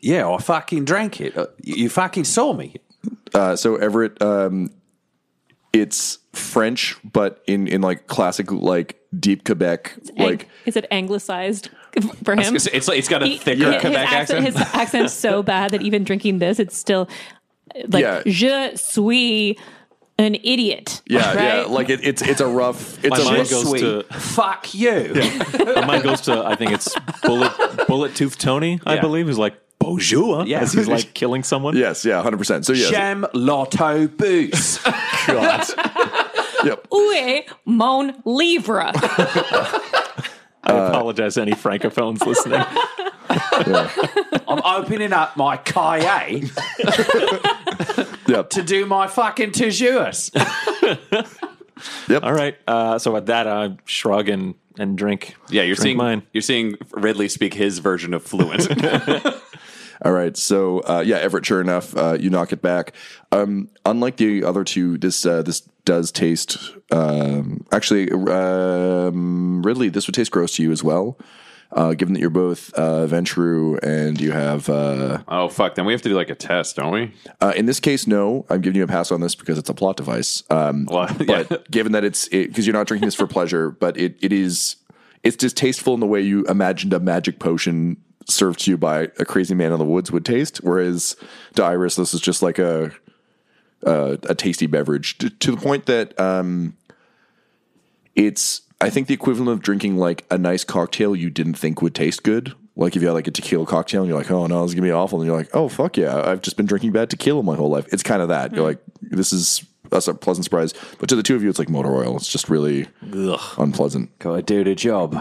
Yeah, I fucking drank it. Uh, you, you fucking saw me. Uh, so Everett, um, it's French, but in in like classic like deep Quebec, Ang- like is it anglicized for him? It's, it's like it's got a He- thicker his, Quebec accent. His accent's so bad that even drinking this, it's still like Yeah. je suis an idiot. yeah, yeah, like it, it's it's a rough. It's My a mind rough, goes Sweet. to Fuck you. my mind goes to I think it's bullet bullet tooth Tony, I Yeah. believe, who's like bonjour Yeah. as he's like killing someone. yes, yeah, hundred percent. So yeah, Jam Lotto Boost. yep. Où est mon livre? I apologize to any francophones listening. I'm opening up my cahier Yep. to do my fucking toujours. All right. Uh, so with that, I shrug and, and drink. yeah, you're drink seeing mine. you're seeing Ridley speak his version of fluent. All right. So uh, yeah, Everett. Sure enough, uh, you knock it back. Um, unlike the other two, this uh, this does taste. Um, actually, um, Ridley, this would taste gross to you as well. Uh, given that you're both uh, Ventrue and you have, uh, oh fuck! Then we have to do like a test, don't we? uh, in this case, no, I'm giving you a pass on this because it's a plot device. Um, Well, yeah. but given that it's because you're not drinking this for pleasure, but it, it is it's distasteful in the way you imagined a magic potion served to you by a crazy man in the woods would taste. Whereas to Iris, this is just like a a, a tasty beverage to, to the point that um, it's I think the equivalent of drinking like a nice cocktail you didn't think would taste good. Like if you had like a tequila cocktail and you're like, oh no, this is gonna be awful, and you're like, oh fuck yeah, I've just been drinking bad tequila my whole life. It's kind of that. You're like, this is that's a pleasant surprise. But to the two of you, it's like motor oil. It's just really unpleasant. Gotta do the job.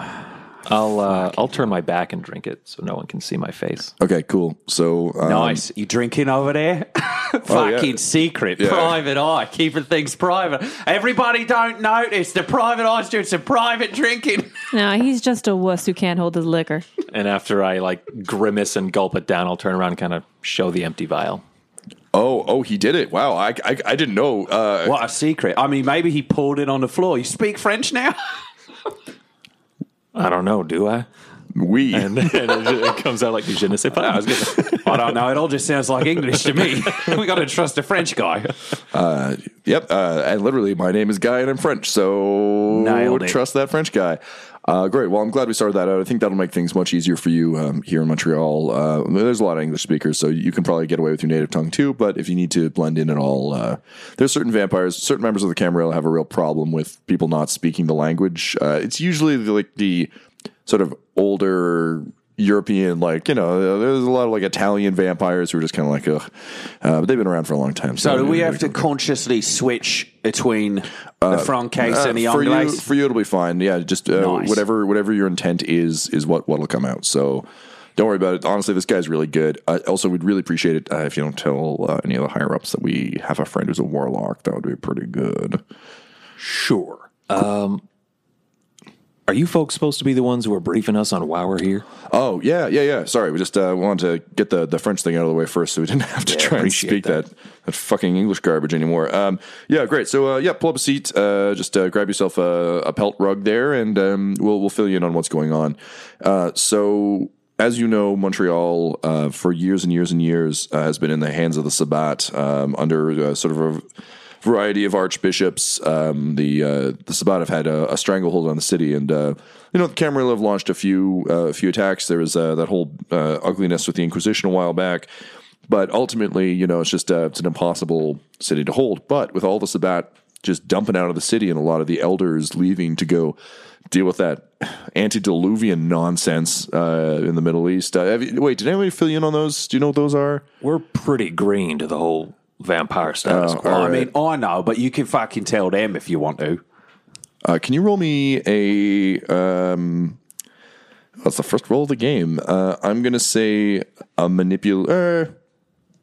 I'll uh, I'll turn my back and drink it so no one can see my face. Okay, cool. So um, Nice. You drinking over there? Fucking secret. Yeah. Private eye. Keeping things private. Everybody don't notice. The private eye's doing some private drinking. no, he's just a wuss who can't hold his liquor. And after I like grimace and gulp it down, I'll turn around and kind of show the empty vial. Oh, oh, he did it! Wow, I, I, I didn't know. Uh, What a secret. I mean, maybe he poured it on the floor. You speak French now? I don't know, do I? we. And, and it, it comes out like je ne sais pas. I don't know. It all just sounds like English to me. we got to trust a French guy. Uh, Yep, uh, and literally, my name is Guy, and I'm French, so Nailed it. trust that French guy. Uh, great. Well, I'm glad we started that out. I think that'll make things much easier for you um, here in Montreal. Uh, there's a lot of English speakers, so you can probably get away with your native tongue too. But if you need to blend in at all, uh, there's certain vampires, certain members of the Camarilla have a real problem with people not speaking the language. Uh, it's usually the, like the sort of older European, like you know, there's a lot of like Italian vampires who are just kind of like, ugh. Uh, but they've been around for a long time. So do we have to consciously switch between the front case and the Uh, for you, for you, it'll be fine. Yeah, just uh, Nice. whatever whatever your intent is is what what'll come out. So don't worry about it. Honestly, this guy's really good. Uh, also, we'd really appreciate it uh, if you don't tell uh, any of the higher ups that we have a friend who's a warlock. That would be pretty good. Sure. Um, are you folks supposed to be the ones who are briefing us on why we're here? Oh yeah, yeah, yeah. Sorry, we just uh, wanted to get the, the French thing out of the way first, so we didn't have to try and speak that. that fucking English garbage anymore. Um, yeah, great. So uh, yeah, pull up a seat. Uh, just uh, grab yourself a, a pelt rug there, and um, we'll we'll fill you in on what's going on. Uh, so. As you know, Montreal uh, for years and years and years uh, has been in the hands of the Sabbat um, under uh, sort of a variety of archbishops. Um, the uh, the Sabbat have had a, a stranglehold on the city, and uh, you know the Camarilla have launched a few uh, a few attacks. There was uh, that whole uh, ugliness with the Inquisition a while back, but ultimately, you know, it's just it's an impossible city to hold. But with all the Sabbat just dumping out of the city, and a lot of the elders leaving to go deal with that antediluvian nonsense uh, in the Middle East. Uh, you, wait, did anybody fill you in on those? Do you know what those are? We're pretty green to the whole vampire status quo. I mean, I know, but you can fucking tell them if you want to. Uh, can you roll me a? Um, that's the first roll of the game. Uh, I'm gonna say a manipul. Uh,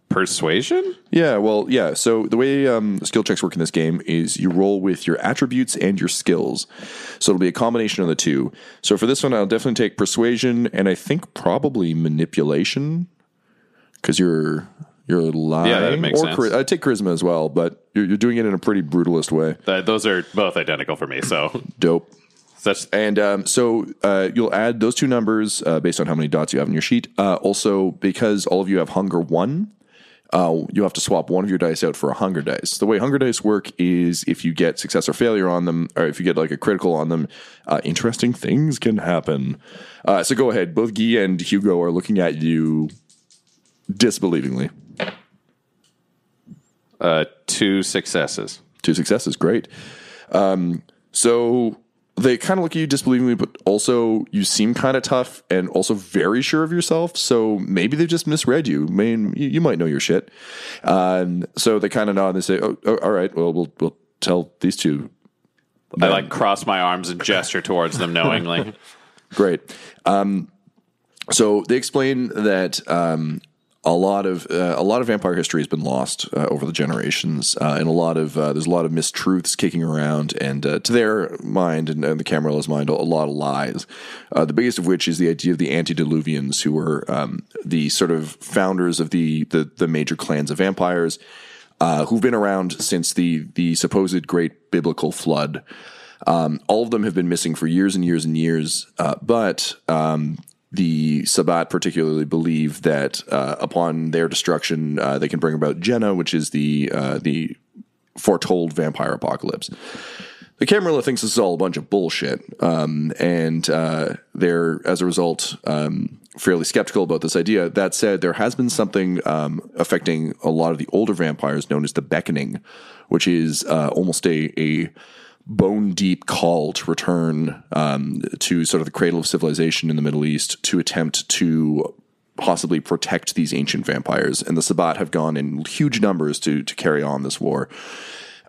Persuasion? yeah, well, yeah. So the way um, skill checks work in this game is you roll with your attributes and your skills. So it'll be a combination of the two. So for this one, I'll definitely take persuasion and I think probably manipulation because you're you're lying. Yeah, that makes or sense. chari- I take charisma as well, but you're, you're doing it in a pretty brutalist way. Th- those are both identical for me. So Dope. that's And um, so uh, you'll add those two numbers uh, based on how many dots you have in your sheet. Uh, also, because all of you have hunger one, uh, you have to swap one of your dice out for a hunger dice. The way hunger dice work is if you get success or failure on them, or if you get like a critical on them, uh, interesting things can happen. Uh, so go ahead. Both Guy and Hugo are looking at you disbelievingly. Uh, two successes. Two successes, great. Um, so they kind of look at you disbelievingly, but also you seem kind of tough and also very sure of yourself. So maybe they just misread you. I mean, you, you might know your shit. Um, so they kind of nod and they say, oh, oh, "All right, well, we'll we'll tell these two." I like cross my arms and gesture towards them knowingly. Great. Um, so they explain that um, a lot of uh, a lot of vampire history has been lost uh, over the generations, uh, and a lot of uh, there's a lot of mistruths kicking around, and uh, to their mind and, and the Camarilla's mind, a lot of lies. Uh, the biggest of which is the idea of the antediluvians, who were um, the sort of founders of the the, the major clans of vampires, who've been around since the the supposed great biblical flood. Um, all of them have been missing for years and years and years, but um, the Sabbat particularly believe that uh, upon their destruction, uh, they can bring about Gehenna, which is the uh, the foretold vampire apocalypse. The Camarilla thinks this is all a bunch of bullshit, um, and uh, they're as a result um, fairly skeptical about this idea. That said, there has been something um, affecting a lot of the older vampires known as the Beckoning, which is uh, almost a a bone deep call to return um, to sort of the cradle of civilization in the Middle East to attempt to possibly protect these ancient vampires. And the Sabbat have gone in huge numbers to to carry on this war.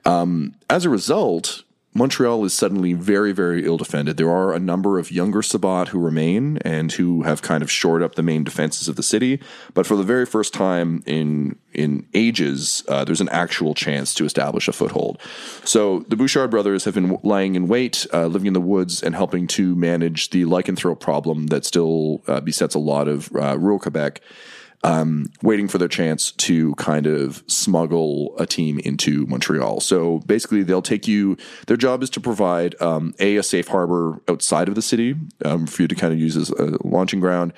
Um, as a result, Montreal is suddenly very, very ill defended. There are a number of younger Sabbat who remain and who have kind of shored up the main defenses of the city. But for the very first time in in ages, uh, there's an actual chance to establish a foothold. So the Bouchard brothers have been lying in wait, uh, living in the woods, and helping to manage the lycanthrope problem that still uh, besets a lot of uh, rural Quebec um, waiting for their chance to kind of smuggle a team into Montreal. So basically, they'll take you. Their job is to provide um, a a safe harbor outside of the city um, for you to kind of use as a launching ground.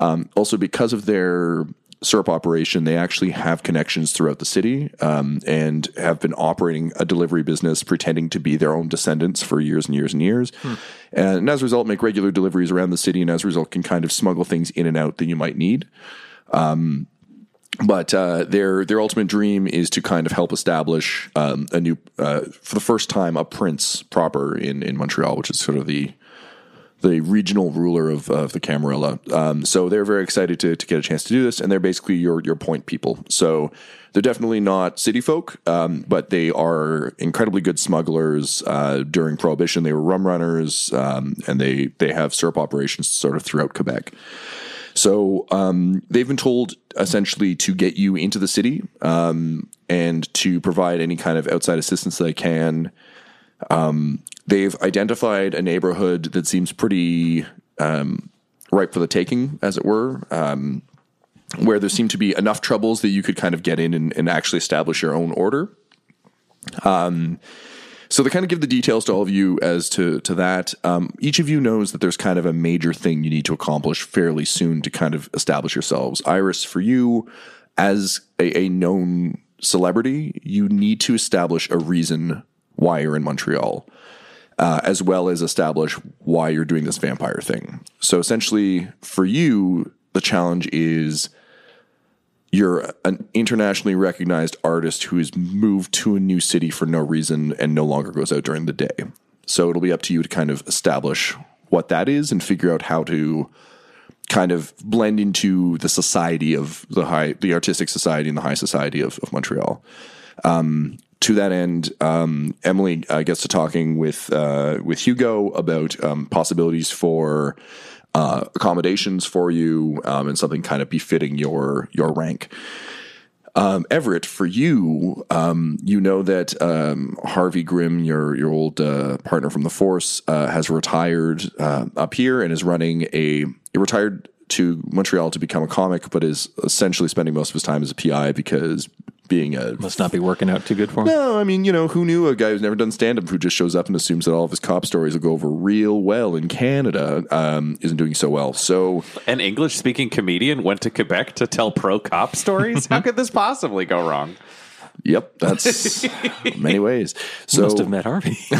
Um, also, because of their syrup operation, they actually have connections throughout the city um, and have been operating a delivery business, pretending to be their own descendants for years and years and years. Hmm. And as a result, make regular deliveries around the city, and as a result, can kind of smuggle things in and out that you might need. Um, but uh, their their ultimate dream is to kind of help establish um, a new, uh, for the first time, a prince proper in, in Montreal, which is sort of the the regional ruler of, of the Camarilla. Um, so they're very excited to, to get a chance to do this, and they're basically your your point people. So they're definitely not city folk, um, but they are incredibly good smugglers. Uh, during Prohibition, they were rum runners, um, and they they have syrup operations sort of throughout Quebec. So um, they've been told essentially to get you into the city um, and to provide any kind of outside assistance they can. Um, they've identified a neighborhood that seems pretty um, ripe for the taking, as it were. Um, where there seem to be enough troubles that you could kind of get in and, and actually establish your own order. Um, so they kind of give the details to all of you as to to that. Um, each of you knows that there's kind of a major thing you need to accomplish fairly soon to kind of establish yourselves. Iris, for you, as a, a known celebrity, you need to establish a reason why you're in Montreal. Uh, as well as establish why you're doing this vampire thing. So essentially, for you, the challenge is you're an internationally recognized artist who has moved to a new city for no reason and no longer goes out during the day. So it'll be up to you to kind of establish what that is and figure out how to kind of blend into the society of the high, the artistic society and the high society of, of Montreal. Um, to that end, um, Emily uh, gets to talking with uh, with Hugo about um, possibilities for uh, accommodations for you um, and something kind of befitting your your rank. Um, Everett, for you, um, you know that um, Harvey Grimm, your your old uh, partner from the force, uh, has retired uh, up here and is running a he retired to Montreal to become a comic, but is essentially spending most of his time as a PI because being a Must not be working out too good for him. no, I mean, you know, who knew a guy who's never done stand up who just shows up and assumes that all of his cop stories will go over real well in Canada um, isn't doing so well. So, An English speaking comedian went to Quebec to tell pro cop stories? How could this possibly go wrong? Yep, that's many ways. So, Must have met Harvey.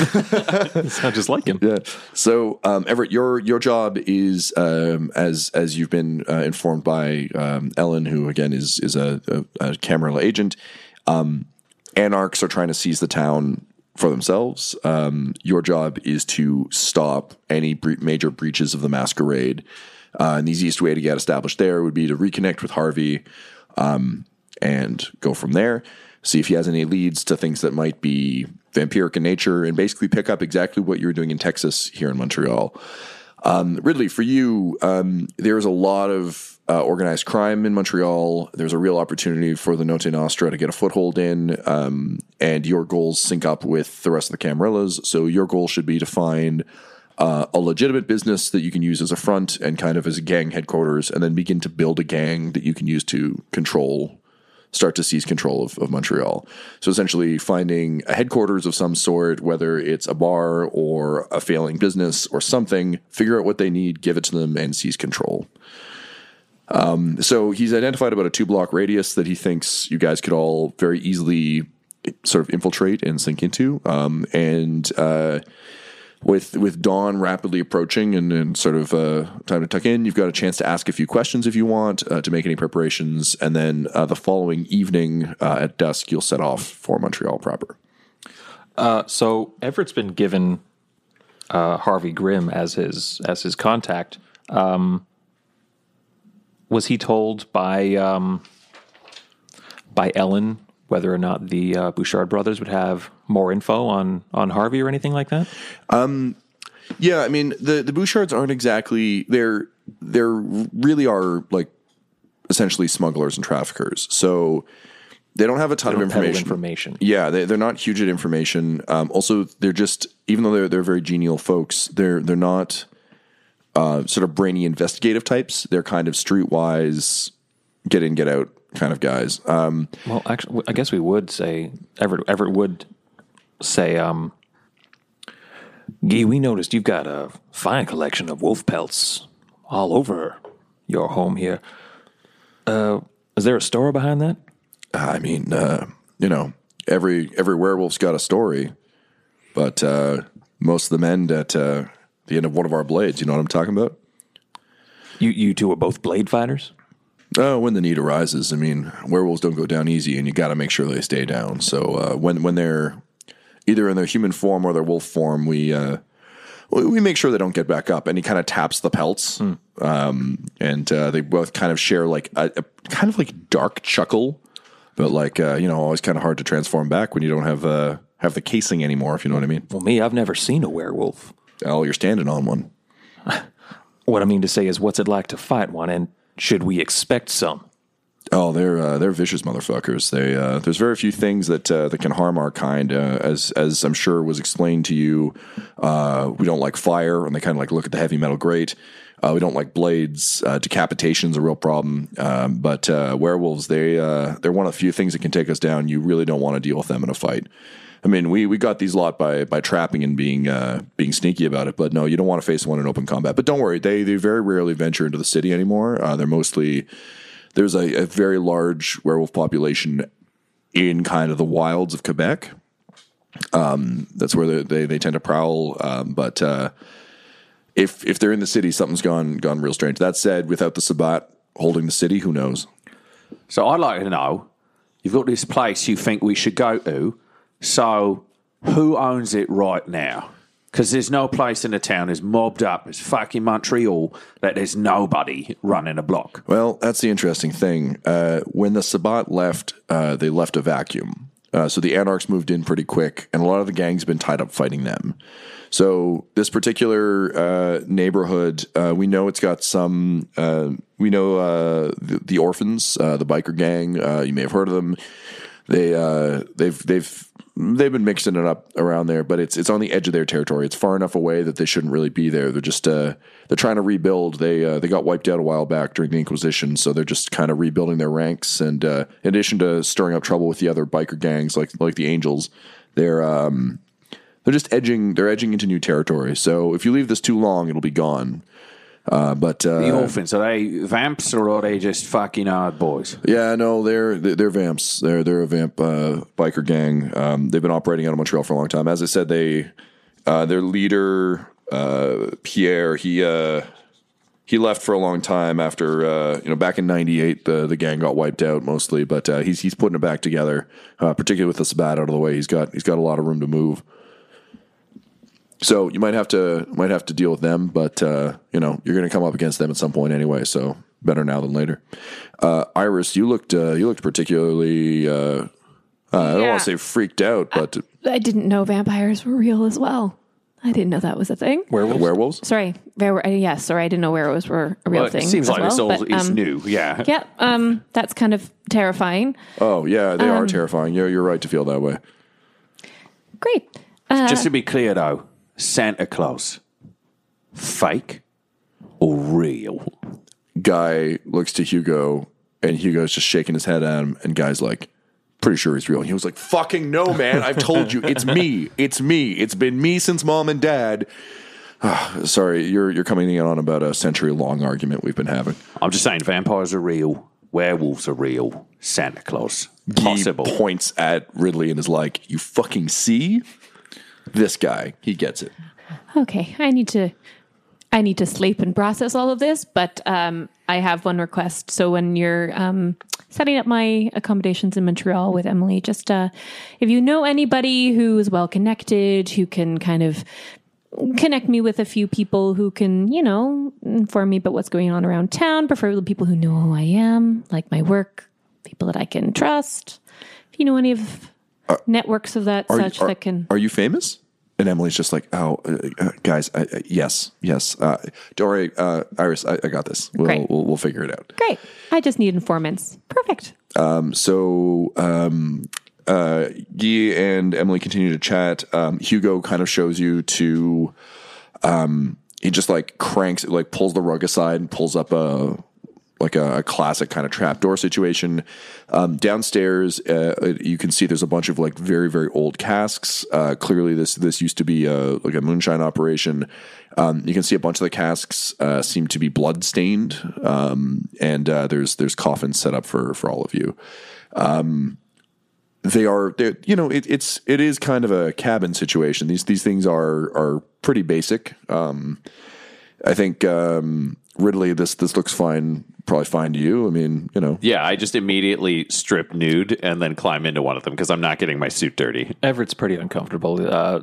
Sounds just like him. Yeah. So, um, Everett, your your job is um, as as you've been uh, informed by um, Ellen, who again is is a, a, a agent. Um, anarchs are trying to seize the town for themselves. Um, your job is to stop any bre- major breaches of the masquerade. Uh, and the easiest way to get established there would be to reconnect with Harvey um, and go from there. See if he has any leads to things that might be vampiric in nature, and basically pick up exactly what you were doing in Texas here in Montreal. Um, Ridley, for you, um, there's a lot of uh, organized crime in Montreal. There's a real opportunity for the Notte Nostra to get a foothold in, um, and your goals sync up with the rest of the Camarillas. So your goal should be to find uh, a legitimate business that you can use as a front and kind of as a gang headquarters, and then begin to build a gang that you can use to control start to seize control of, of Montreal. So essentially finding a headquarters of some sort, whether it's a bar or a failing business or something, figure out what they need, give it to them, and seize control. Um, so he's identified about a two block radius that he thinks you guys could all very easily sort of infiltrate and sink into. Um, and uh, with with dawn rapidly approaching and, and sort of uh, time to tuck in, you've got a chance to ask a few questions if you want uh, to make any preparations, and then uh, the following evening uh, at dusk, you'll set off for Montreal proper. Uh, so Everett's been given uh, Harvey Grimm as his as his contact. Um, was he told by um, by Ellen whether or not the uh, Bouchard brothers would have more info on on Harvey or anything like that? Yeah, I mean the the Bouchards aren't exactly they're they're really are like essentially smugglers and traffickers. So they don't have a ton They of information. information. Yeah, they, they're not huge at information. Um, also, they're just even though they're they're very genial folks, they're they're not uh, sort of brainy investigative types. They're kind of streetwise, get in, get out kind of guys. Um, Well, actually, I guess we would say Everett. Everett would say, um, "Gee, we noticed you've got a fine collection of wolf pelts all over your home here. Uh, is there a story behind that?" I mean, uh, you know, every every werewolf's got a story, but uh, most of them end at uh, the end of one of our blades. You know what I'm talking about? You you two are both blade fighters. Oh, when the need arises. I mean, werewolves don't go down easy, and you got to make sure they stay down. So uh, when when they're either in their human form or their wolf form, we uh, we make sure they don't get back up. And he kind of taps the pelts, um, and uh, they both kind of share like a, a kind of like dark chuckle, but like uh, you know, always kind of hard to transform back when you don't have uh, have the casing anymore. If you know what I mean. Well, me, I've never seen a werewolf. Oh, you're standing on one. What I mean to say is, what's it like to fight one, and should we expect some? Oh, they're uh, they're vicious motherfuckers. They uh, there's very few things that uh, that can harm our kind. Uh, as as I'm sure was explained to you, uh, we don't like fire, and they kind of like look at the heavy metal grate. Uh, we don't like blades. Uh, decapitation's a real problem. Um, but werewolves, they they're one of the few things that can take us down. You really don't want to deal with them in a fight. I mean, we, we got these lot by by trapping and being uh, being sneaky about it, but no, you don't want to face one in open combat. But don't worry, they they very rarely venture into the city anymore. Uh, they're mostly there's a, a very large werewolf population in kind of the wilds of Quebec. Um, that's where they, they, they tend to prowl. Um, but uh, if if they're in the city, something's gone gone real strange. That said, without the Sabbat holding the city, who knows? So I'd like to know you've got this place you think we should go to. So who owns it right now? Because there's no place in the town is mobbed up as fucking Montreal that there's nobody running a block. Well, that's the interesting thing. Uh, when the Sabbat left, uh, they left a vacuum. Uh, so the Anarchs moved in pretty quick, and a lot of the gangs been tied up fighting them. So this particular uh, neighborhood, uh, we know it's got some. Uh, we know uh, the, the orphans, uh, the biker gang. You may have heard of them. They they've they've they've been mixing it up around there, but it's it's on the edge of their territory. It's far enough away that they shouldn't really be there. They're just uh, they're trying to rebuild. They uh, they got wiped out a while back during the Inquisition, so they're just kind of rebuilding their ranks. And uh, in addition to stirring up trouble with the other biker gangs like like the Angels, they're um, they're just edging they're edging into new territory. So if you leave this too long, it'll be gone. Uh, but uh, The orphans, are they vamps or are they just fucking hard boys? Yeah, no, they're they're they're vamps. They're they're a vamp uh, biker gang. Um, they've been operating out of Montreal for a long time. As I said, they uh, their leader uh, Pierre he uh, he left for a long time after uh, you know back in '98 the the gang got wiped out mostly, but uh, he's he's putting it back together. Uh, particularly with the Sabbat out of the way, he's got he's got a lot of room to move. So you might have to might have to deal with them, but uh, you know you're going to come up against them at some point anyway. So better now than later. Uh, Iris, you looked uh, you looked particularly. Uh, uh, I don't Yeah. want to say freaked out, but I didn't know vampires were real as well. I didn't know that was a thing. werewolves. werewolves. Sorry, there were, uh, yes, sorry, I didn't know werewolves were a real Well, thing. it seems as like well, this all but, is um, new. Yeah. Yeah, um, that's kind of terrifying. Oh yeah, they Um, are terrifying. You're you're right to feel that way. Great. Uh, Just to be clear though, Santa Claus, fake or real? Guy looks to Hugo, and Hugo's just shaking his head at him, and Guy's like, "Pretty sure he's real." And he was like, "Fucking no, man! I've told you, it's me. It's me. It's been me since mom and dad." Sorry, you're you're coming in on about a century long argument we've been having. I'm just saying, vampires are real, werewolves are real, Santa Claus possible. He points at Ridley and is like, "You fucking see this guy? He gets it." Okay, I need to I need to sleep and process all of this, but um, I have one request. So when you're um, setting up my accommodations in Montreal with Emily, just uh, if you know anybody who is well connected, who can kind of connect me with a few people who can, you know, inform me about what's going on around town, preferably people who know who I am, like my work, people that I can trust. If you know any of networks of that Are, such are, that can are you famous? And Emily's just like, "Oh, uh, uh, guys, I, I, yes, yes. Uh, don't worry, uh, Iris, I, I got this. We'll, we'll we'll figure it out." Great. I just need informants. Perfect. So um, uh, Guy and Emily continue to chat. Um, Hugo kind of shows you to. Um, he just like cranks, like pulls the rug aside and pulls up a like a, a classic kind of trapdoor situation. Um, downstairs, uh, you can see there's a bunch of like very very old casks. Uh, clearly, this this used to be a, like a moonshine operation. Um, you can see a bunch of the casks uh, seem to be blood stained, um, and uh, there's there's coffins set up for for all of you. Um, they are you know it, it's it is kind of a cabin situation. These these things are are pretty basic. Um, I think um, Ridley, this this looks fine, probably fine to you. I mean, you know, Yeah, I just immediately strip nude and then climb into one of them because I'm not getting my suit dirty. Everett's pretty uncomfortable. Uh,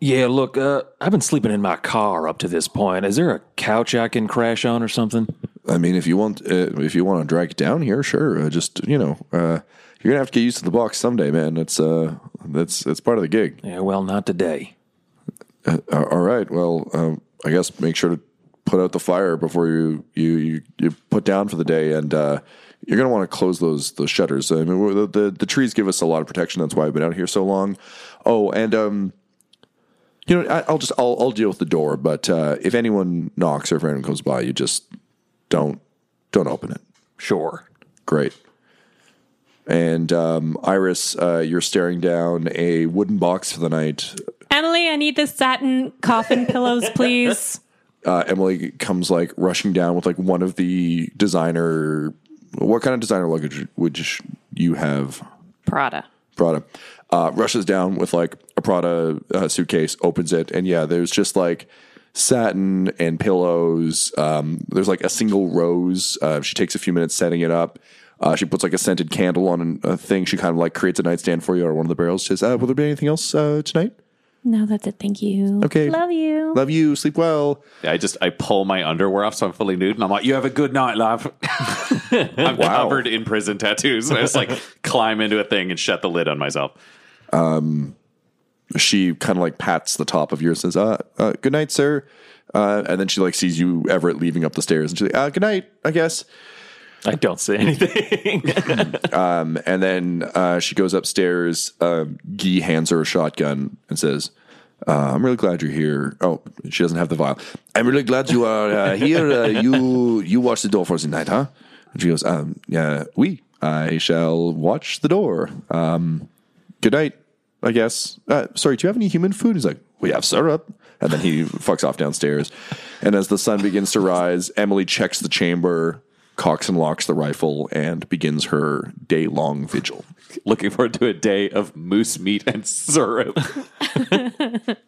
yeah, look, uh, I've been sleeping in my car up to this point. Is there a couch I can crash on or something? I mean, if you want uh, if you want to drag it down here, sure. Uh, just you know, uh, you're gonna have to get used to the box someday, man. That's uh, that's that's part of the gig. Yeah, well, not today. Uh, all right. Well, um, I guess make sure to put out the fire before you you you, you put down for the day, and uh, you're going to want to close those those shutters. I mean, the, the the trees give us a lot of protection. That's why I've been out here so long. Oh, and um, you know, I, I'll just I'll I'll deal with the door. But uh, if anyone knocks or if anyone comes by, you just don't don't open it. Sure. Great. And um, Iris, uh, you're staring down a wooden box for the night. Emily, I need the satin coffin pillows, please. uh, Emily comes like rushing down with like one of the designer. What kind of designer luggage would you have Prada. Prada? Uh, rushes down with like a Prada uh, suitcase, opens it, and yeah, there's just like satin and pillows. Um, there's like a single rose. Uh, she takes a few minutes setting it up. Uh, she puts like a scented candle on a thing. She kind of like creates a nightstand for you or one of the barrels. She says, uh, "Will there be anything else uh, tonight?" No, that's it. Thank you. Okay. Love you. Love you. Sleep well. I just I pull my underwear off so I'm fully nude and I'm like, You have a good night, love. I'm covered in prison tattoos. And I just like climb into a thing and shut the lid on myself. she kind of like pats the top of yours and says, uh, uh, good night, sir. Uh, and then she like sees you, Everett, leaving up the stairs and she's like, uh, good night, I guess. I don't say anything. and then uh, she goes upstairs. Uh, Guy hands her a shotgun and says, uh, "I'm really glad you're here." Oh, she doesn't have the vial. I'm really glad you are uh, here. Uh, you you watch the door for the night, huh? And she goes, um, "Yeah, we. I shall watch the door. Um, good night, I guess. Uh, sorry, do you have any human food?" He's like, "We have syrup." And then he fucks off downstairs. And as the sun begins to rise, Emily checks the chamber, cocks and locks the rifle, and begins her day long vigil. Looking forward to a day of moose meat and syrup.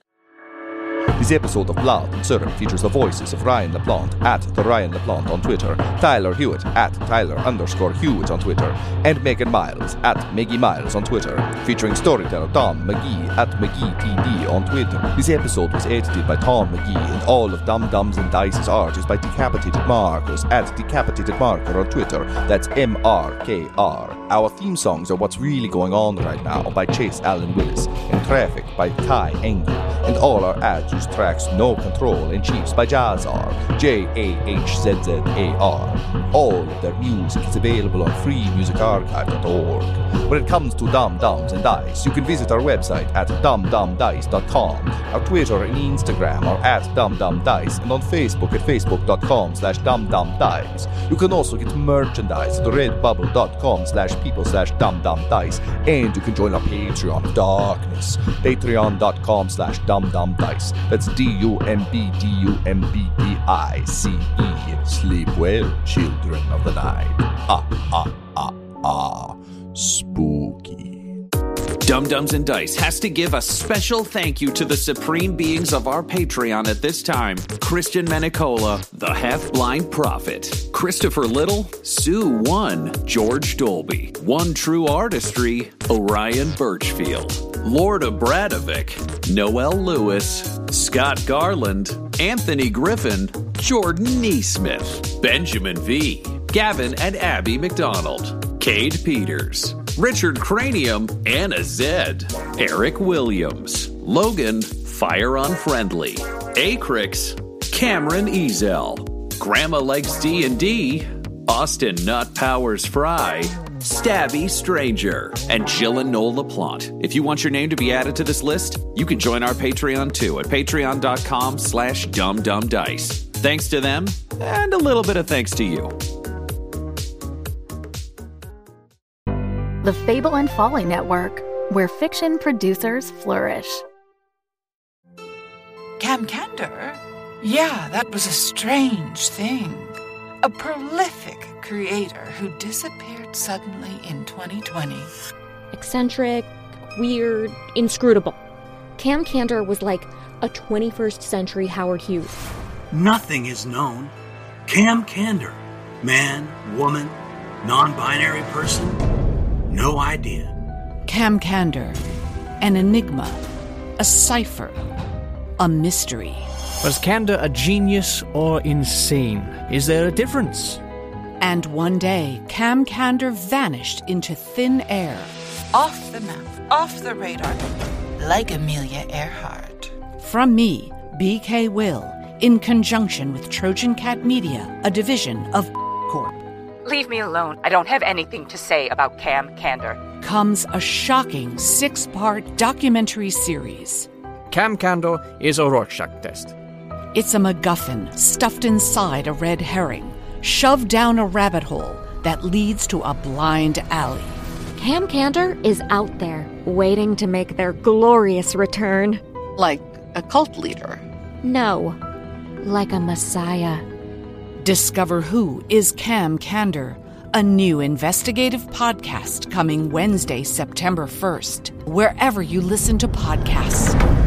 This episode of Blood and Syrup features the voices of Ryan LaPlante at the Ryan LaPlante on Twitter, Tyler Hewitt at Tyler underscore Hewitt on Twitter, and Megan Miles at Meggie Miles on Twitter, featuring storyteller Tom McGee at McGeeTD on Twitter. This episode was edited by Tom McGee, and all of Dumb-Dumbs and Dice's art is by Decapitated Markers at Decapitated Marker on Twitter. That's M R K R. Our theme songs are What's Really Going On Right Now by Chase Allen Willis, and Traffic by Ty Engel, and all our ads use tracks No Control and Chiefs by Jahzzar, J A H Z Z A R. All of their music is available on freemusicarchive.org. When it comes to Dumb-Dumbs and Dice, you can visit our website at dumbdumbdice.com. Our Twitter and Instagram are at dumbdumbdice, and on Facebook at facebook.com slash dumbdumbdice. You can also get merchandise at redbubble.com slash people slash dumbdumbdice, and you can join our Patreon of Darkness, patreon.com slash dumbdumbdice. That's D-U-M-B-D-U-M-B-D-I-C-E. Sleep well, children of the night. Ah, ah, ah, ah. Spooky. Dumb-Dumbs and Dice has to give a special thank you to the supreme beings of our Patreon at this time. Christian Menicola, the half blind prophet, Christopher Little, Sue One, George Dolby, One True Artistry, Orion Birchfield, Lord Abradovic, Noel Lewis, Scott Garland, Anthony Griffin, Jordan Neesmith, Benjamin V, Gavin and Abby McDonald, Cade Peters, Richard Cranium, Anna Zed, Eric Williams, Logan, Fire Unfriendly, Acrix, Cameron Ezel, Grandma Likes D&D, Austin Nut Powers Fry, Stabby Stranger, and Jill and Noel LaPlante. If you want your name to be added to this list, you can join our Patreon too at patreon.com slash dumbdumbdice. Thanks to them, and a little bit of thanks to you. The Fable and Folly Network, where fiction producers flourish. Cam Candor? Yeah, that was a strange thing. A prolific creator who disappeared suddenly in 2020. eccentric, weird, inscrutable. Cam Candor was like a 21st century Howard Hughes. Nothing is known. Cam Candor, man, woman, non binary person, no idea. Cam Candor, an enigma, a cipher, a mystery. Was Candor a genius or insane? Is there a difference? And one day, Cam Candor vanished into thin air. Off the map, off the radar, like Amelia Earhart. From me, BK Will, in conjunction with Trojan Cat Media, a division of Corp. Leave me alone. I don't have anything to say about Cam Candor. comes a shocking six part documentary series. Cam Candor is a Rorschach test. It's a MacGuffin stuffed inside a red herring, shoved down a rabbit hole that leads to a blind alley. Cam Candor is out there, waiting to make their glorious return. Like a cult leader. No, like a messiah. Discover who is Cam Candor, a new investigative podcast coming Wednesday, September 1st, wherever you listen to podcasts.